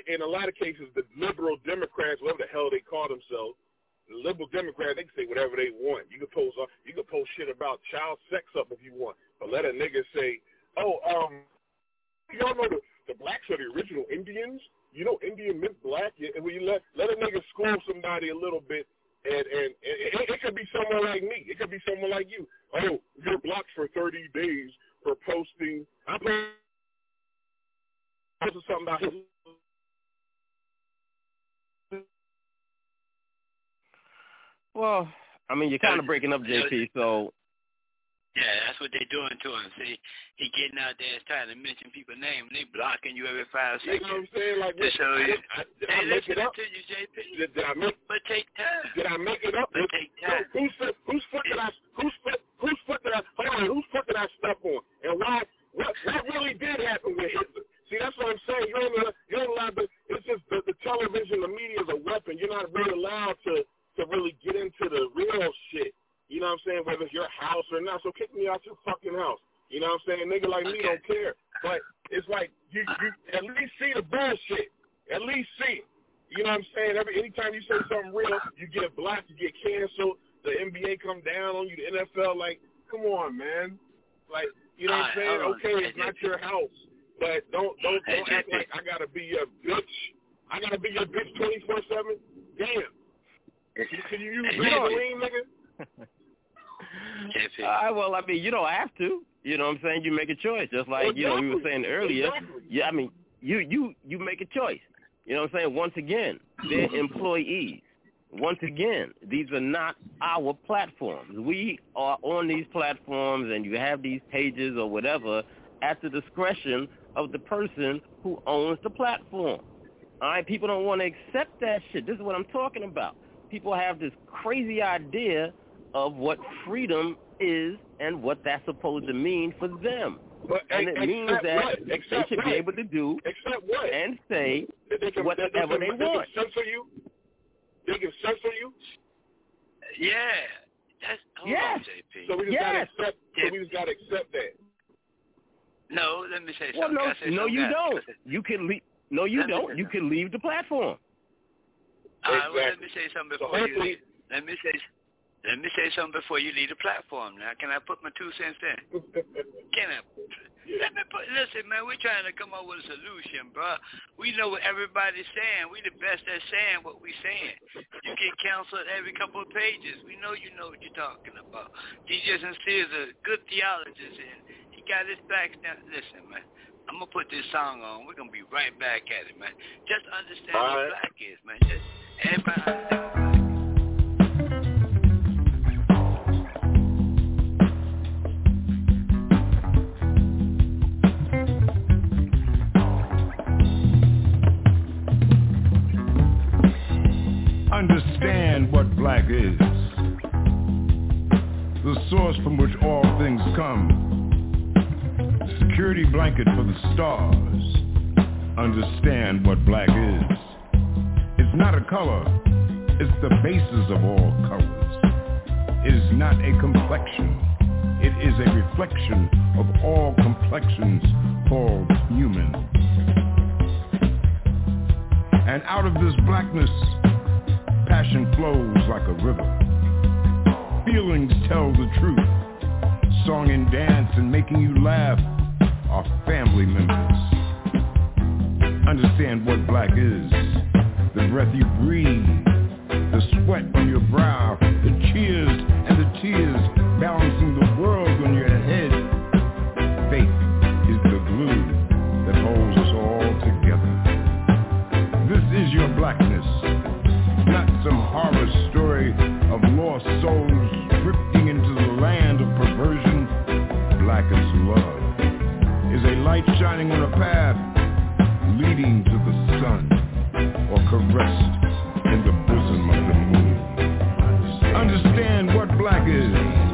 in a lot of cases the liberal Democrats, whatever the hell they call themselves, the liberal Democrats, they can say whatever they want. You can post uh, you can post shit about child sex up if you want, but let a nigga say, oh um, y'all know the the blacks are the original Indians. You know Indian meant black. And when you let let a nigga school somebody a little bit, And and, and it, it could be someone like me. It could be someone like you. Oh, you're blocked for 30 days for posting. I posted something about his Well, I mean, you're kind of breaking up, JP. So Yeah, that's what they're doing to him. See, he getting out there and trying to mention people's names. They blocking you every five seconds. You seconds. know what I'm saying? Like, To show you. I, I, did I make it up? to you, JP. Did, did I make But take time. Did I make it up? But take time. Who, whose foot? Whose foot did I? Whose foot? Whose foot did I? Hold on. Whose foot did I step on? And why? What? What really did happen with Hitler? See, that's what I'm saying. You ain't. You ain't allowed to. It's just the, the television, the media is a weapon. You're not really allowed to to really get into the real shit. You know what I'm saying? Whether it's your house or not. So kick me out your fucking house. You know what I'm saying? Nigga like me Okay. don't care. But it's like you you at least see the bullshit. At least see it. You know what I'm saying? Every anytime you say something real, you get blocked, you get canceled. The NBA come down on you. The NFL, like, come on, man. Like, you know what I'm saying? Okay, it's not your house, but don't don't Hey, don't act like I gotta be your bitch. I gotta be your bitch twenty four seven. Damn. Can you, can you use Hey, Vaseline, nigga? *laughs* JP. Uh, well, I mean, you don't have to. You know what I'm saying? You make a choice, just like you know we were saying earlier. Exactly. Yeah, I mean, you you you make a choice. You know what I'm saying? Once again, they're employees. Once again, these are not our platforms. We are on these platforms, and you have these pages or whatever at the discretion of the person who owns the platform. All right, people don't want to accept that shit. This is what I'm talking about. People have this crazy idea of what freedom is and what that's supposed to mean for them. But And it except means what? that they Except should what? be able to do Except what? and say That they can, whatever that they, they can, they want. can censor you. They can censor you. Yeah. That's hold Yes. on, JP. So we just Yes. gotta accept. So we just gotta accept that. No, let me say Well, something. no, say no, you guys? don't. You can leave. No, you Let don't. You can leave the platform. All right, well, let me say something So before you leave. Let me say let me say something before you leave the platform. Now, can I put my two cents in? *laughs* Can I? Let me put. Listen, man, we're trying to come up with a solution, bro. We know what everybody's saying. We the best at saying what we're saying. You get counseled every couple of pages. We know you know what you're talking about. Jesus Sincere is a good theologist, and he got his back down. Listen, man. I'm gonna put this song on. We're gonna be right back at it, man. Just understand All what right. black is, man. Just everybody understand. Understand what black is. The source from which all things come. Security blanket for the stars. Understand what black is. It's not a color. It's the basis of all colors. It is not a complexion. It is a reflection of all complexions called human. And out of this blackness, passion flows like a river. Feelings tell the truth. Song and dance and making you laugh are family members. Understand what black is. The breath you breathe, the sweat on your brow, the cheers and the tears balancing the world on your head. Faith is the glue that holds us all together. This is your blackness, not some horror story of lost souls drifting into the land of perversion. A light shining on a path leading to the sun or caressed in the bosom of the moon. Understand what black is.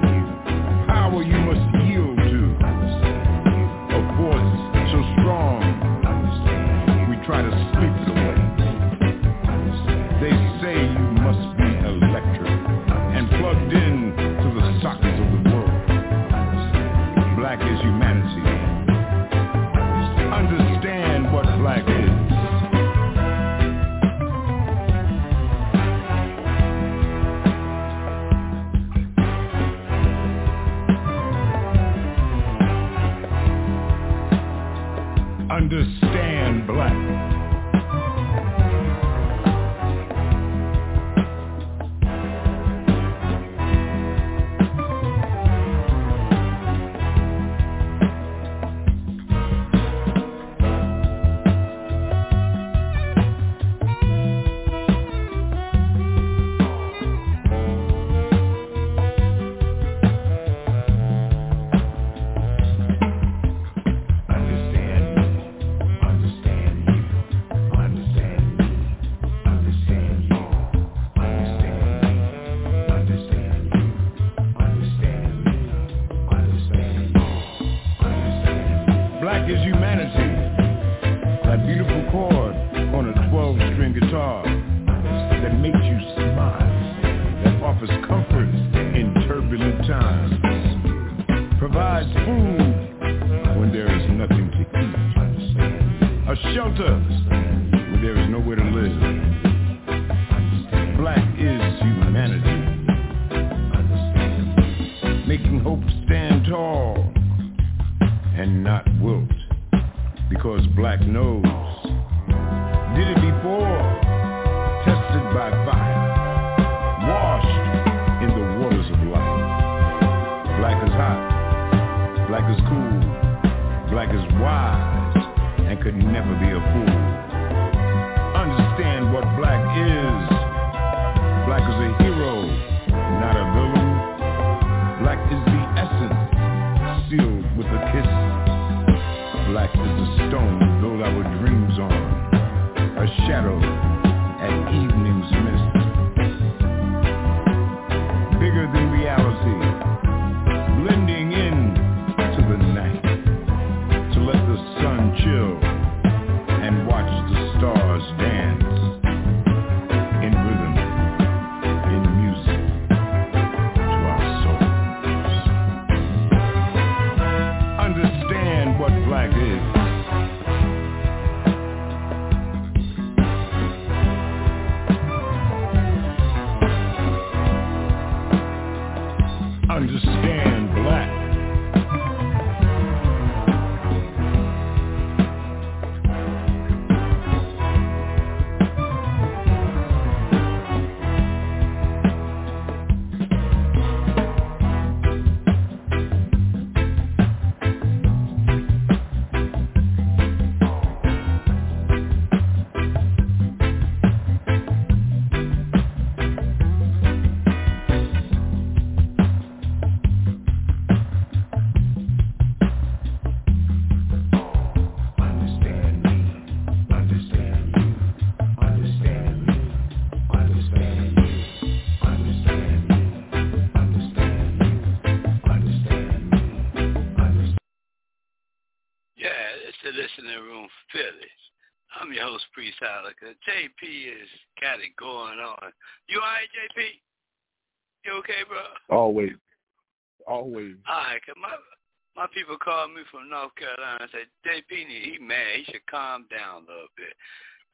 People call me from North Carolina and say, JP, he mad. He should calm down a little bit.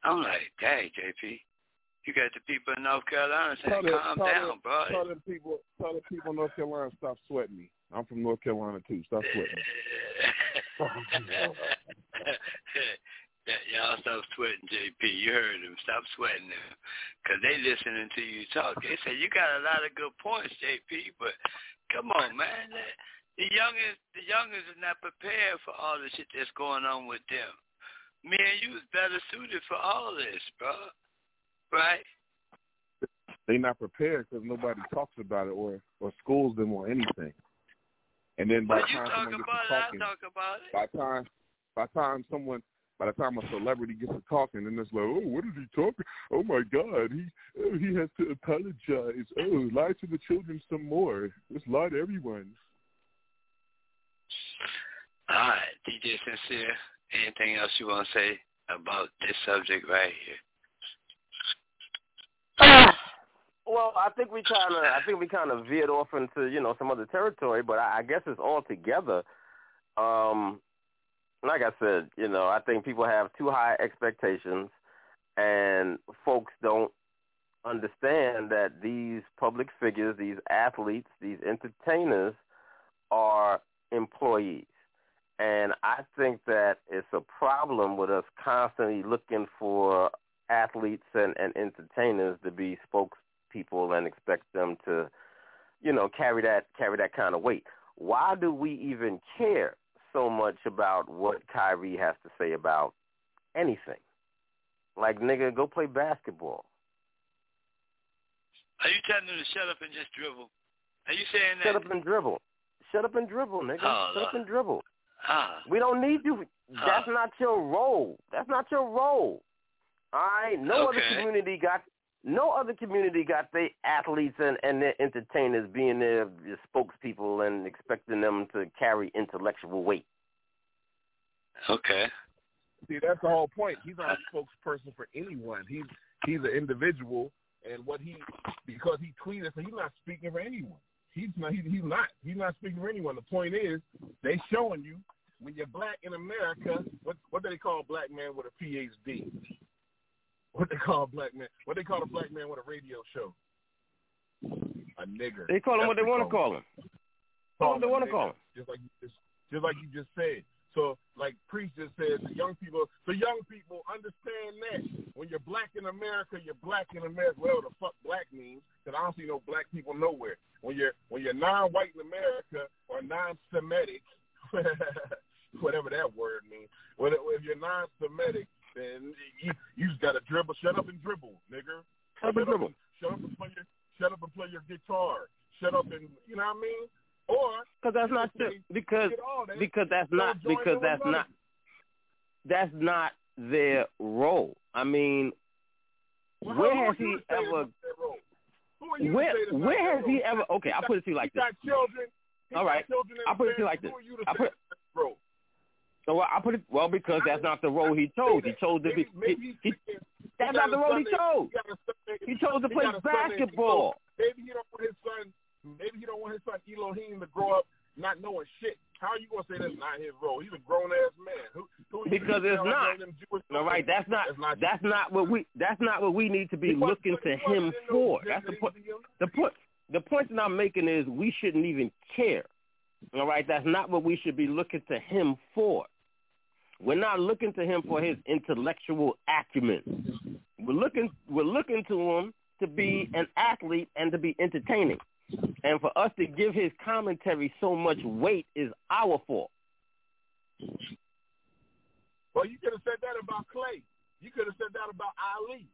I'm like, dang, JP, you got the people in North Carolina saying, them- calm tell down, them- bro. Tell them people, tell the people in North Carolina stop sweating me. I'm from North Carolina too. Stop sweating me. *laughs* Y'all stop sweating, JP. You heard them. Stop sweating them. Because they listening to you talk. They say, you got a lot of good points, JP, but come on, man. The youngest, the youngest is not prepared for all the shit that's going on with them. Me and you is better suited for all this, bro. Right? They not prepared because nobody talks about it or or schools them or anything. And then by the time talk someone gets to talking, talk about it. by time by time someone by the time a celebrity gets to talking, then it's like, oh, what is he talking? Oh my God, he oh, he has to apologize. Oh, lie to the children some more. Just lie to everyone. All right, DJ Sincere, anything else you want to say about this subject right here? *coughs* Well, I think we kind of, I think we kind of veered off into you know some other territory, but I, I guess it's all together. Um, like I said, you know, I think people have too high expectations, and folks don't understand that these public figures, these athletes, these entertainers, are employees. And I think that it's a problem with us constantly looking for athletes and, and entertainers to be spokespeople and expect them to, you know, carry that carry that kind of weight. Why do we even care so much about what Kyrie has to say about anything? Like nigga, go play basketball. Are you telling them to shut up and just dribble? Are you saying that? Shut up and dribble. Shut up and dribble, nigga. Oh, Shut up and dribble. Ah, We don't need you. That's Huh. not your role. That's not your role. All right. No other community got no other community got their athletes and, and their entertainers being their, their spokespeople and expecting them to carry intellectual weight. Okay. See, that's the whole point. He's not a spokesperson for anyone. He's he's an individual, and what he because he tweeted, so he's not speaking for anyone. He's not. He, he's not. He's not speaking for anyone. The point is, they showing you when you're black in America, what what do they call a black man with a PhD? What they call a black man? What they call a black man with a radio show? A nigger. They call him what they want to call him. Call him what they want to call him. Just like you just, just like you just said. So, like Priest just said, the young people, the young people understand that when you're black in America, you're black in America. Well, the fuck black means, because I don't see no black people nowhere. When you're when you're non-white in America or non-Semitic, *laughs* whatever that word means, when if you're non-Semitic, then you you just gotta dribble, shut up and dribble, nigga. Shut up and dribble. Shut up and play your shut up and play your guitar. Shut up and you know what I mean. Or because that's not true. Because because that's not because that's not that's not their role. I mean, well, where has he ever? Where where has he ever? Okay, I'll put it to you like this. Children, All right, I'll put it to you like this. I put. So I put it well because that's not the role he chose. He chose to be. He, he, that's not the role he chose. He chose to play basketball. Maybe he don't want his son Maybe he don't want his son Elohim to grow up not knowing shit. How are you gonna say that's not his role? He's a grown ass man. Who, who because it's not. All right, that's not, that's not. That's not what we. That's not what we need to be looking to him for. That's the point. The point. The point that I'm making is we shouldn't even care. All right, that's not what we should be looking to him for. We're not looking to him for his intellectual acumen. We're looking. We're looking to him to be an athlete and to be entertaining. And for us to give his commentary so much weight is our fault. Well, you could have said that about Clay. You could have said that about Ali.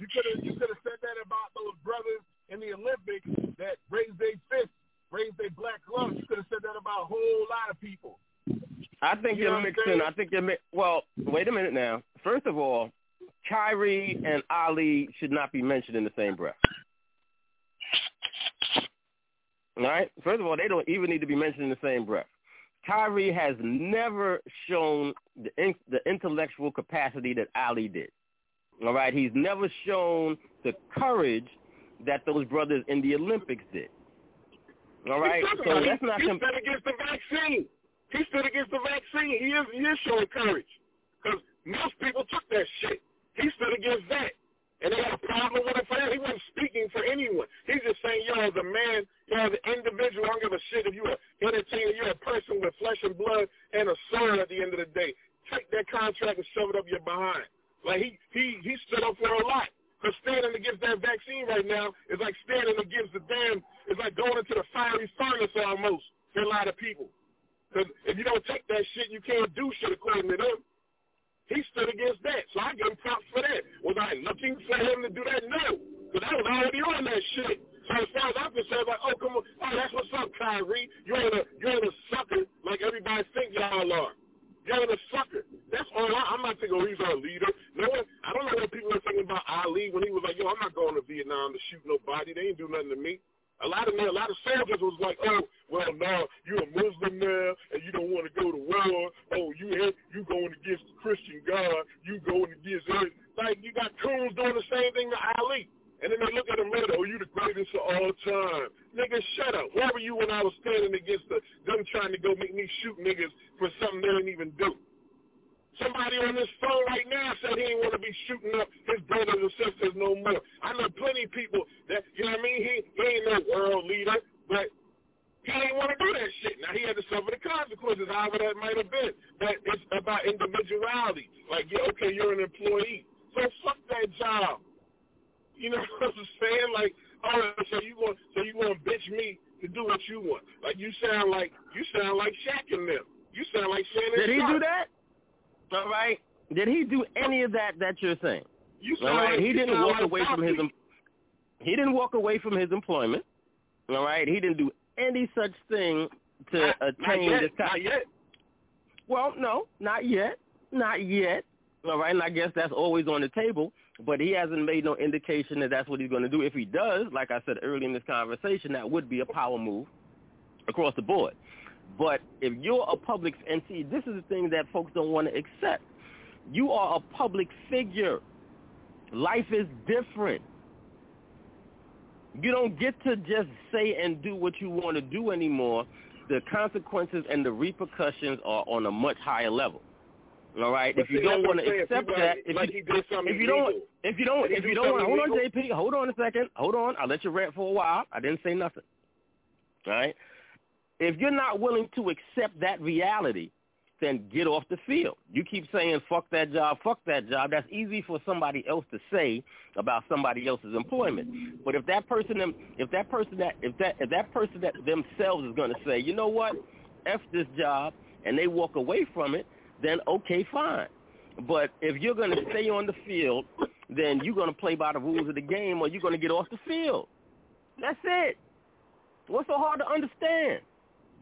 You could have you could have said that about those brothers in the Olympics that raised their fists, raised their black gloves. You could have said that about a whole lot of people. I think you are mixing. I think you're mi- well. Wait a minute now. First of all, Kyrie and Ali should not be mentioned in the same breath. All right. First of all, they don't even need to be mentioned in the same breath. Kyrie has never shown the in, the intellectual capacity that Ali did. All right. He's never shown the courage that those brothers in the Olympics did. All right. So that's not. He stood against the vaccine. He stood against the vaccine. He is, he is showing courage because most people took that shit. He stood against that. And they had a problem with it for that. He wasn't speaking for anyone. He's just saying, yo, as a man, yo, as an individual, I don't give a shit if you're an entertainer, you're a person with flesh and blood and a soul at the end of the day. Take that contract and shove it up your behind. Like, he, he, he stood up for a lot. Because standing against that vaccine right now is like standing against the damn, it's like going into the fiery furnace almost for a lot of people. Because if you don't take that shit, you can't do shit according to them. He stood against that. So I him props for that. Was I looking for him to do that? No. Because I was already on that shit. So as far as I'm concerned, like, oh, come on. Oh, that's what's up, Kyrie. You ain't a, you ain't a sucker like everybody think y'all are. You ain't a sucker. That's all I, I'm not thinking, oh, he's our leader. No one, I don't know what people are thinking about Ali when he was like, yo, I'm not going to Vietnam to shoot nobody. They ain't do nothing to me. A lot of men, a lot of soldiers was like, oh, well, now you're a Muslim now, and you don't want to go to war. Oh, you you going against the Christian God. You going against it. Like you got coons doing the same thing to Ali. And then they look at him later, oh, you the greatest of all time. Nigga, shut up. Where were you when I was standing against the, them trying to go make me shoot niggas for something they didn't even do? Somebody on this phone right now said he didn't want to be shooting up his brothers and sisters no more. I know plenty of people that, you know what I mean? He, he ain't no world leader, but he didn't want to do that shit. Now, he had to suffer the consequences, however that might have been. But it's about individuality. Like, yeah, okay, you're an employee. So fuck that job. You know *laughs* what I'm saying? Like, oh, so you want so you want to bitch me to do what you want? Like, you sound like you sound like Shaq and them. You sound like Shannon. Did he Sharpe. do that? All right. Did he do any of that that you're saying? You All right. like, He didn't walk like away from his. em- He didn't walk away from his employment. All right. He didn't do any such thing to not, not attain yet, this. kind- not yet. Well, no, not yet, not yet. All right, and I guess that's always on the table. But he hasn't made no indication that that's what he's going to do. If he does, like I said earlier in this conversation, that would be a power move across the board. But if you're a public, and see, this is the thing that folks don't want to accept. You are a public figure. Life is different. You don't get to just say and do what you want to do anymore. The consequences and the repercussions are on a much higher level. All right. But if you see, don't want to accept People that, if like you if you don't if you don't if do you don't want hold on. JP, hold on a second, hold on. I'll let you rant for a while. I didn't say nothing. All right. If you're not willing to accept that reality, then get off the field. You keep saying fuck that job, fuck that job. That's easy for somebody else to say about somebody else's employment. But if that person if that person that if that if that person that themselves is going to say, "You know what? F this job," and they walk away from it, then okay, fine. But if you're going to stay on the field, then you're going to play by the rules of the game or you're going to get off the field. That's it. What's so hard to understand?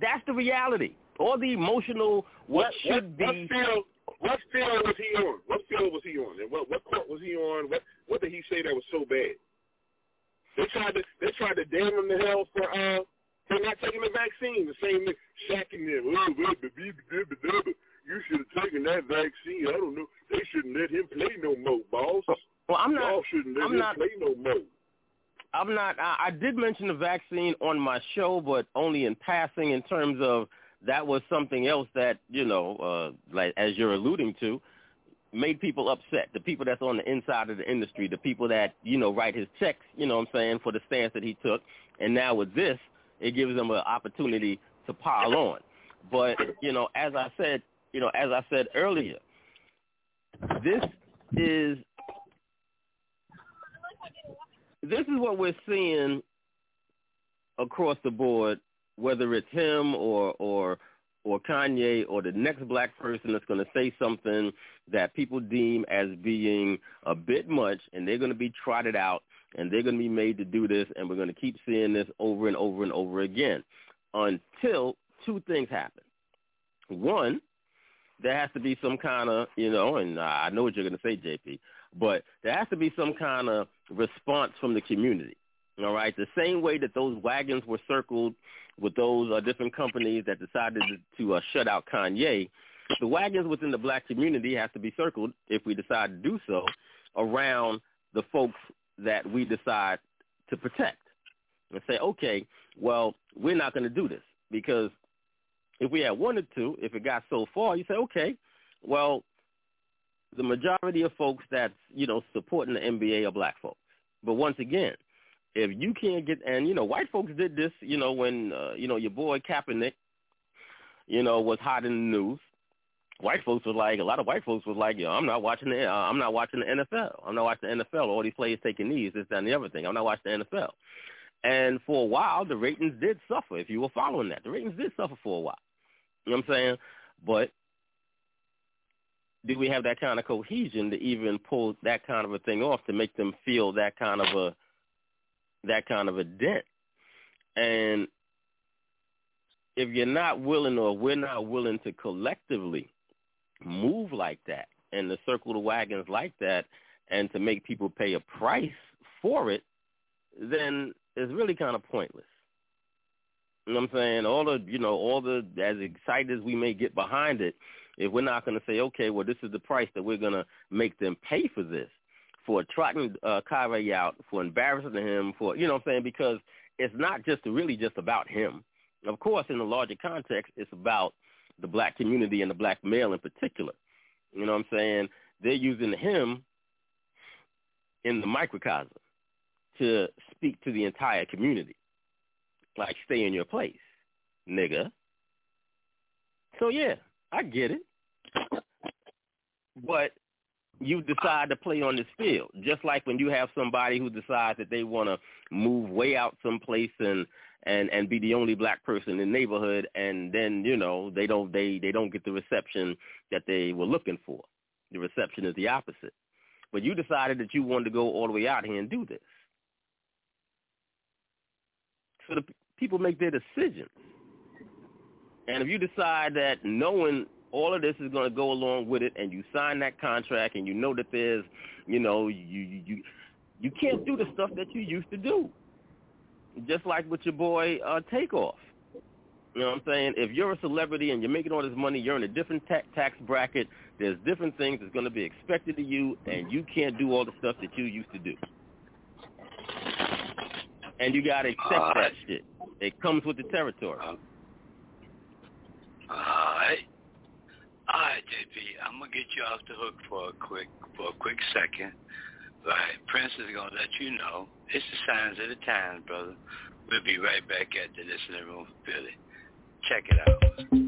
That's the reality. All the emotional, what, should what, be. What field, what field was he on? What field was he on? And what, what court was he on? What what did he say that was so bad? They tried to they tried to damn him to hell for uh for not taking the vaccine. The same Shaq and them. Oh. You should have taken that vaccine. I don't know. They shouldn't let him play no more, boss. Well, I'm not. Y'all shouldn't let I'm him not- play no more. I'm not. I, I did mention the vaccine on my show, but only in passing. In terms of that was something else that you know, uh, like as you're alluding to, made people upset. The people that's on the inside of the industry, the people that you know write his checks. You know what I'm saying for the stance that he took. And now with this, it gives them an opportunity to pile on. But you know, as I said, you know, as I said earlier, this is this is what we're seeing across the board, whether it's him or or or Kanye or the next black person that's going to say something that people deem as being a bit much, and they're going to be trotted out, and they're going to be made to do this, and we're going to keep seeing this over and over and over again until two things happen. One, there has to be some kind of, you know, and I know what you're going to say, JP, but there has to be some kind of response from the community. All right, the same way that those wagons were circled with those uh, different companies that decided to, uh, shut out Kanye, the wagons within the black community have to be circled if we decide to do so around the folks that we decide to protect and say, okay, well, we're not going to do this because if we had wanted to, if it got so far, you say, okay, well, the majority of folks that's, you know, supporting the NBA are black folks. But once again, if you can't get, and, you know, white folks did this, you know, when, uh, you know, your boy Kaepernick, you know, was hot in the news. White folks was like, a lot of white folks was like, yo, I'm not watching the, uh, I'm not watching the NFL. I'm not watching the NFL. All these players taking knees, this, that, and the other thing. I'm not watching the NFL. And for a while, the ratings did suffer. If you were following that, the ratings did suffer for a while. You know what I'm saying? But do we have that kind of cohesion to even pull that kind of a thing off to make them feel that kind of a that kind of a dent? And if you're not willing or we're not willing to collectively move like that and to circle the wagons like that and to make people pay a price for it, then it's really kind of pointless. You know what I'm saying? All the, you know, all the, as excited as we may get behind it, if we're not going to say, okay, well, this is the price that we're going to make them pay for this, for trotting uh, Kyrie out, for embarrassing him, for, you know what I'm saying? Because it's not just really just about him. Of course, in the larger context, it's about the black community and the black male in particular. You know what I'm saying? They're using him in the microcosm to speak to the entire community. Like, stay in your place, nigga. So, yeah, I get it. But you decide to play on this field, just like when you have somebody who decides that they want to move way out someplace and and and be the only black person in the neighborhood, and then you know they don't they they don't get the reception that they were looking for. The reception is the opposite. But you decided that you wanted to go all the way out here and do this. So the people make their decision. And if you decide that knowing all of this is going to go along with it, and you sign that contract, and you know that there's, you know, you you you, can't do the stuff that you used to do. Just like with your boy uh, Takeoff. You know what I'm saying? If you're a celebrity and you're making all this money, you're in a different ta- tax bracket. There's different things that's going to be expected of you, and you can't do all the stuff that you used to do. And you got to accept All that shit. It comes with the territory. All right. All right, JP. I'm gonna get you off the hook for a quick for a quick second. Right. Prince is gonna let you know. It's the signs of the times, brother. We'll be right back at the listening room Philly. Check it out.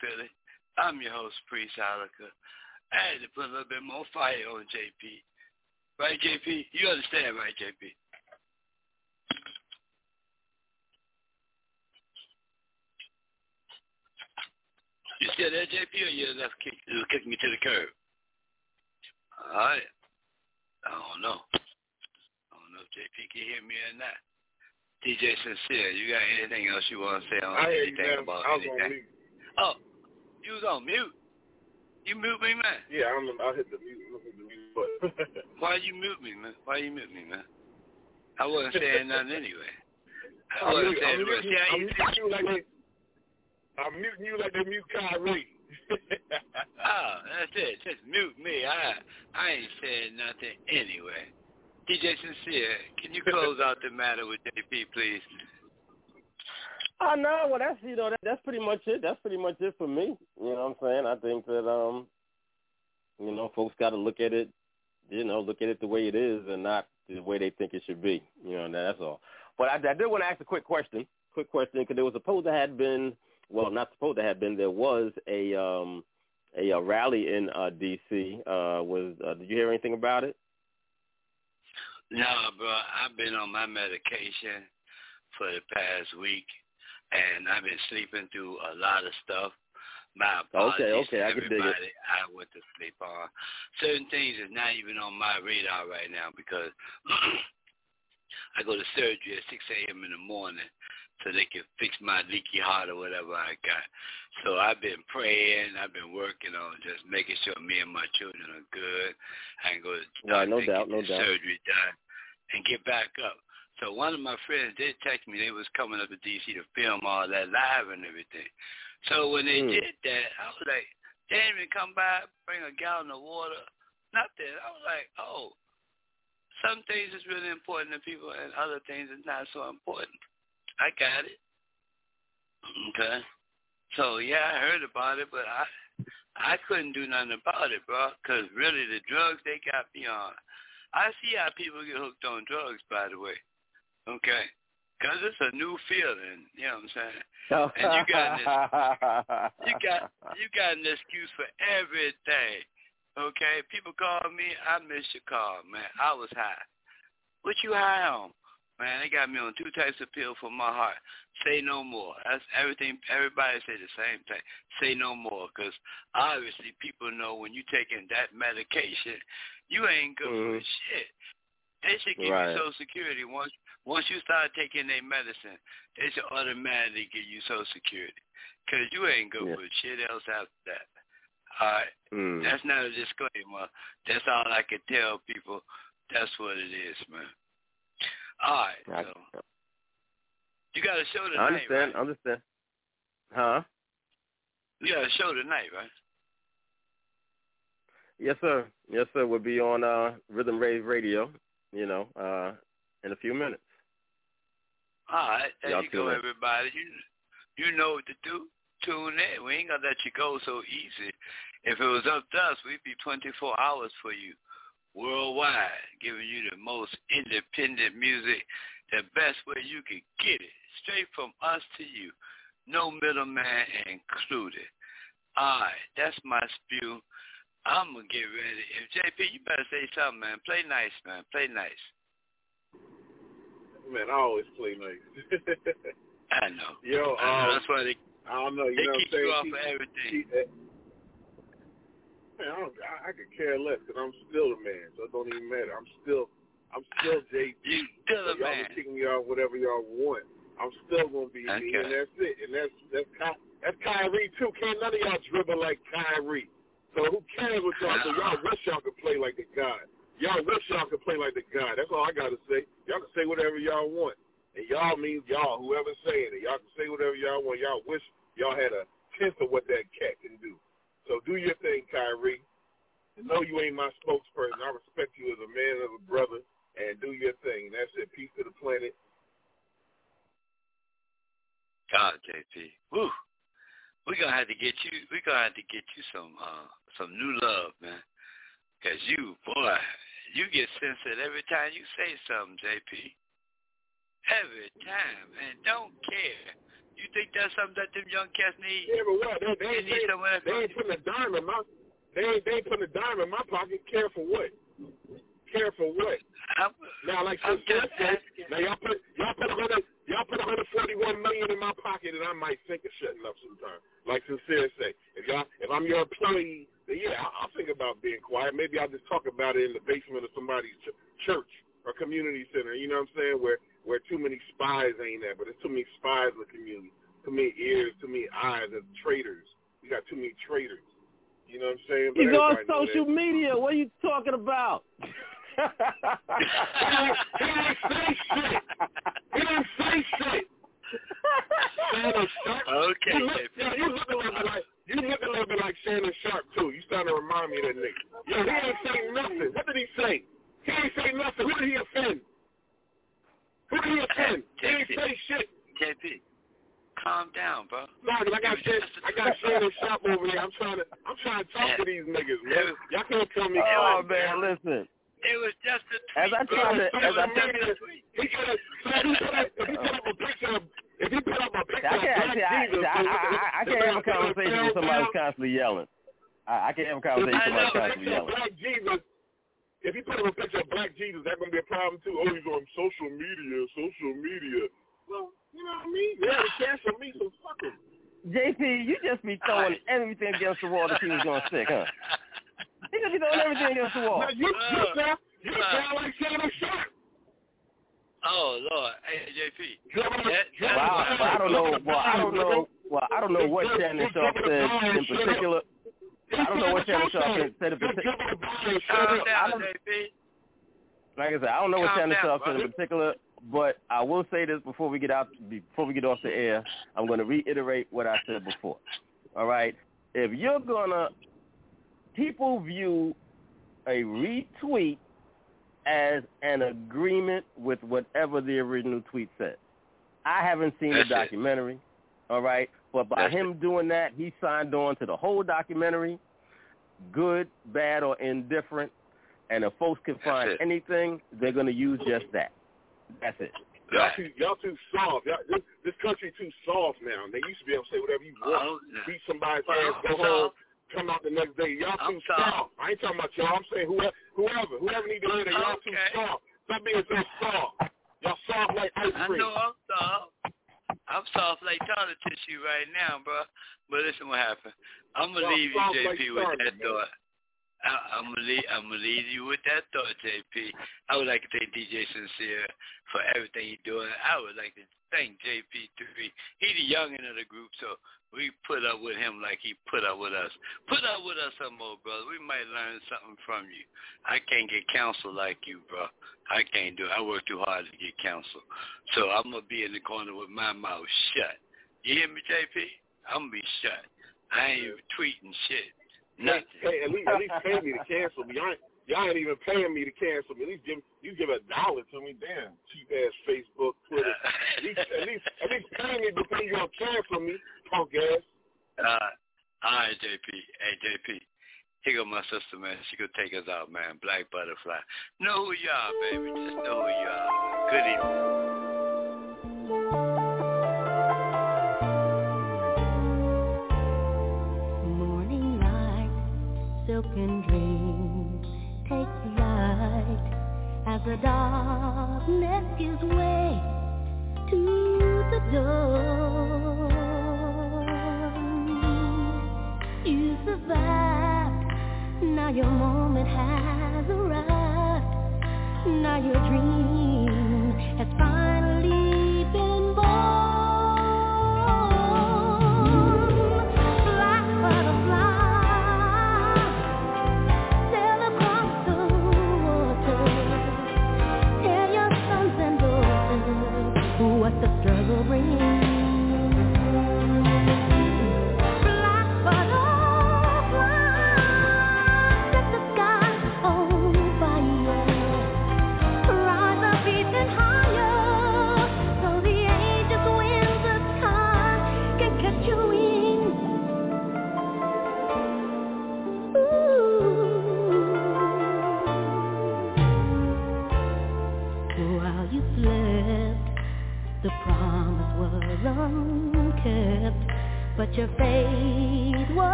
Philly. I'm your host, Priest Ilika. I had to put a little bit more fire on JP. Right, JP? You understand, right, JP? You still there, JP, or you left kick, you kicking me to the curb? All right. I don't know. I don't know if JP can hear me or not. DJ Sincere, you got anything else you want to say on I hear anything you, man. about I anything? Oh, you was on mute. You mute me, man. Yeah, I'm, I hit the mute. I hit the mute button. *laughs* Why you mute me, man? Why you mute me, man? I wasn't saying nothing anyway. I wasn't saying nothing. I'm you muting you like they, I'm muting you like they mute Kyrie. *laughs* Oh, that's it. Just mute me. I I ain't saying nothing anyway. DJ Sincere, can you close out the matter with JP, please? Oh no, well that's you know that, that's pretty much it. That's pretty much it for me. You know what I'm saying? I think that um, you know, folks got to look at it, you know, look at it the way it is and not the way they think it should be. You know, that's all. But I, I did want to ask a quick question. Quick question because there was supposed to have been, well, not supposed to have been. There was a um, a, a rally in uh, D.C. Uh, was uh, did you hear anything about it? No, bro. I've been on my medication for the past week, and I've been sleeping through a lot of stuff. My apologies Okay, okay, to I can dig it. everybody I went to sleep on. Certain things is not even on my radar right now because *clears throat* I go to surgery at 6 a.m. in the morning so they can fix my leaky heart or whatever I got. So I've been praying. I've been working on just making sure me and my children are good. I can go to Right, no doubt, no doubt. surgery done, and get back up. So one of my friends did text me they was coming up to DC to film all that live and everything. So when they Hmm. did that, I was like, they didn't even come by, bring a gallon of water, nothing. I was like, oh, some things is really important to people and other things is not so important. I got it. Okay. So yeah, I heard about it, but I I couldn't do nothing about it, bro. Cause really, the drugs they got me on. I see how people get hooked on drugs, by the way. Okay. Cause it's a new feeling. You know what I'm saying? And you got You got *laughs* you got an excuse for everything. Okay. People call me. I missed your call, man. I was high. What you high on? Man, they got me on two types of pills for my heart. Say no more. That's everything. Everybody say the same thing. Say no more, because obviously people know when you're taking that medication, you ain't good for Mhm. shit. They should give Right. you Social Security once once you start taking their medicine. They should automatically give you Social Security, because you ain't good Yeah. for shit else after that. All right. Mm. That's not a disclaimer. That's all I can tell people. That's what it is, man. All right. So you got a show tonight. I understand. right? Understand. Huh? You got a show tonight, right? Yes, sir. Yes, sir. We'll be on uh, Rhythm Rave Radio. You know, uh, in a few minutes. All right. There Y'all you go, in. everybody. You you know what to do. Tune in. We ain't gonna let you go so easy. If it was up to us, we'd be 24 hours for you worldwide, giving you the most independent music, the best way you can get it, straight from us to you. No middleman included. All right, that's my spew. I'm gonna get ready. If JP, you better say something, man. Play nice, man. Play nice. Man, I always play nice. *laughs* I know. Yo, I know. um, That's why they I don't know. You they know what I'm you off Keep- for everything. keep that- Man, I, don't, I, I could care less because I'm still a man, so it don't even matter. I'm still, I'm still *laughs* JP. You still a So y'all man. can kick me off whatever y'all want. I'm still gonna be me, and that's it. And that's that's Ky- that's Kyrie too. Can't none of y'all dribble like Kyrie. So who cares what y'all do? Y'all wish y'all could play like the guy. Y'all wish y'all could play like the guy. That's all I gotta say. Y'all can say whatever y'all want, and y'all means y'all. Whoever's saying it, y'all can say whatever y'all want. Y'all wish y'all had a tenth of what that cat can do. So do your thing, Kyrie. I know you ain't my spokesperson. I respect you as a man, as a brother, and do your thing. That's it. Peace to the planet. God, JP. Woo. We're gonna have to get you we're gonna have to get you some uh some new love, man. Cause you, boy, you get censored every time you say something, JP. Every time. And don't care. You think that's something that them young cats need? Yeah, but what? They, they, They need they, some of that they ain't putting a dime in my. They ain't, they ain't putting a dime in my pocket. Care for what? Care for what? I'm, Now, like I'm just said, now y'all put y'all put a hundred y'all put 141 million in my pocket, and I might think of shutting up sometime. Like Sincere say, if y'all if I'm your employee, then yeah, I'll, think about being quiet. Maybe I'll just talk about it in the basement of somebody's ch- church or community center. You know what I'm saying? Where where too many spies ain't there, but there's too many spies in the community, too many ears, too many eyes, and traitors. We got too many traitors. You know what I'm saying? But He's on everybody know that. social media. What are you talking about? He he ain't say shit. He didn't say shit. Shannon Sharpe. Okay, You look, JP. yeah, you look a little bit like you look a little bit like Shannon Sharpe too. You starting to remind me of that nigga. Yo, he ain't say nothing. What did he say? He ain't say nothing. Who did he offend? Who did he offend? He ain't say shit. JP, calm down, bro. Nah, 'cause I got Shan, I got Shannon Sharpe over here. I'm trying to I'm trying to talk to these niggas, man. Y'all can't tell me. Oh calm man, down. listen. It was just a As tweet, I bro. tried to, as I Just a tweet. He could have. If he put up, if he put up a picture of, if he put up a picture I of can't. Black see, I, Jesus, I, I, I, I can't have a conversation with somebody who's constantly yelling. I, I can't have a conversation with I somebody know. who's constantly Picture of yelling. Black Jesus. If he put up a picture of Black Jesus, that's gonna be a problem too. Oh, he's on social media, social media. Well, you know what I mean? Yeah, they cancel me, so fuck him. JP, you just be throwing everything against the wall that he was going to stick, huh? He just be throwing everything against the wall. Now you, you Uh, sound, you uh. sound like Shannon Sharpe. Oh Lord, hey JP. Dribble- That- dribble Well, I, the well, I don't know. ball, Well, I don't know. Well, I don't know what Shannon Sharpe said in particular. I don't know what Shannon Sharpe said in Just particular. dribble the ball and shut Calm up. down, don't- JP. Like I said, I don't know what Calm Shannon down, Sharpe said in brother. particular, but I will say this before we get out, before we get off the air. I'm going to reiterate what I said before. All right, if you're gonna, people view a retweet as an agreement with whatever the original tweet said. I haven't seen That's the it. documentary, all right, but by That's him doing that, he signed on to the whole documentary, good, bad, or indifferent. And if folks can That's find it. anything, they're going to use just that. That's it. Y'all too, y'all too soft. Y'all, this, this country too soft now. They used to be able to say whatever you want. Oh, Beat somebody's ass, go home, come out the next day. Y'all I'm too soft. soft. I ain't talking about y'all. I'm saying whoever, whoever, whoever need to hear that. Y'all too soft. Stop being so soft. Y'all soft like ice I cream. know I'm soft. I'm soft like toilet tissue right now, bro. But listen, what happened? I'm gonna Soft- leave you, JP, like with starter, that man. thought. I'm gonna leave. Gonna leave you with that thought, JP. I would like to thank DJ Sincere for everything he's doing. I would like to thank JP3. He the youngin of the group, so we put up with him like he put up with us. Put up with us some more, brother. We might learn something from you. I can't get counsel like you, bro. I can't do it. I work too hard to get counsel. So I'm gonna be in the corner with my mouth shut. You hear me, JP? I'm gonna be shut. I ain't tweeting shit. Nothing. hey, at least, at least pay me to cancel me. Y'all, ain't- y'all ain't even paying me to cancel me. At least give you give a dollar to me. Damn, cheap ass Facebook, Twitter. At least, at least, at least pay me before you gonna cancel me, punk ass. Uh, all right, JP. Hey, JP. Here go my sister, man. She could take us out, man. Black Butterfly. Know who you are, baby. Just know who you are. Good evening. The darkness gives way to the dawn. You survived, now your moment has arrived. Now your dream has finally what the struggle brings.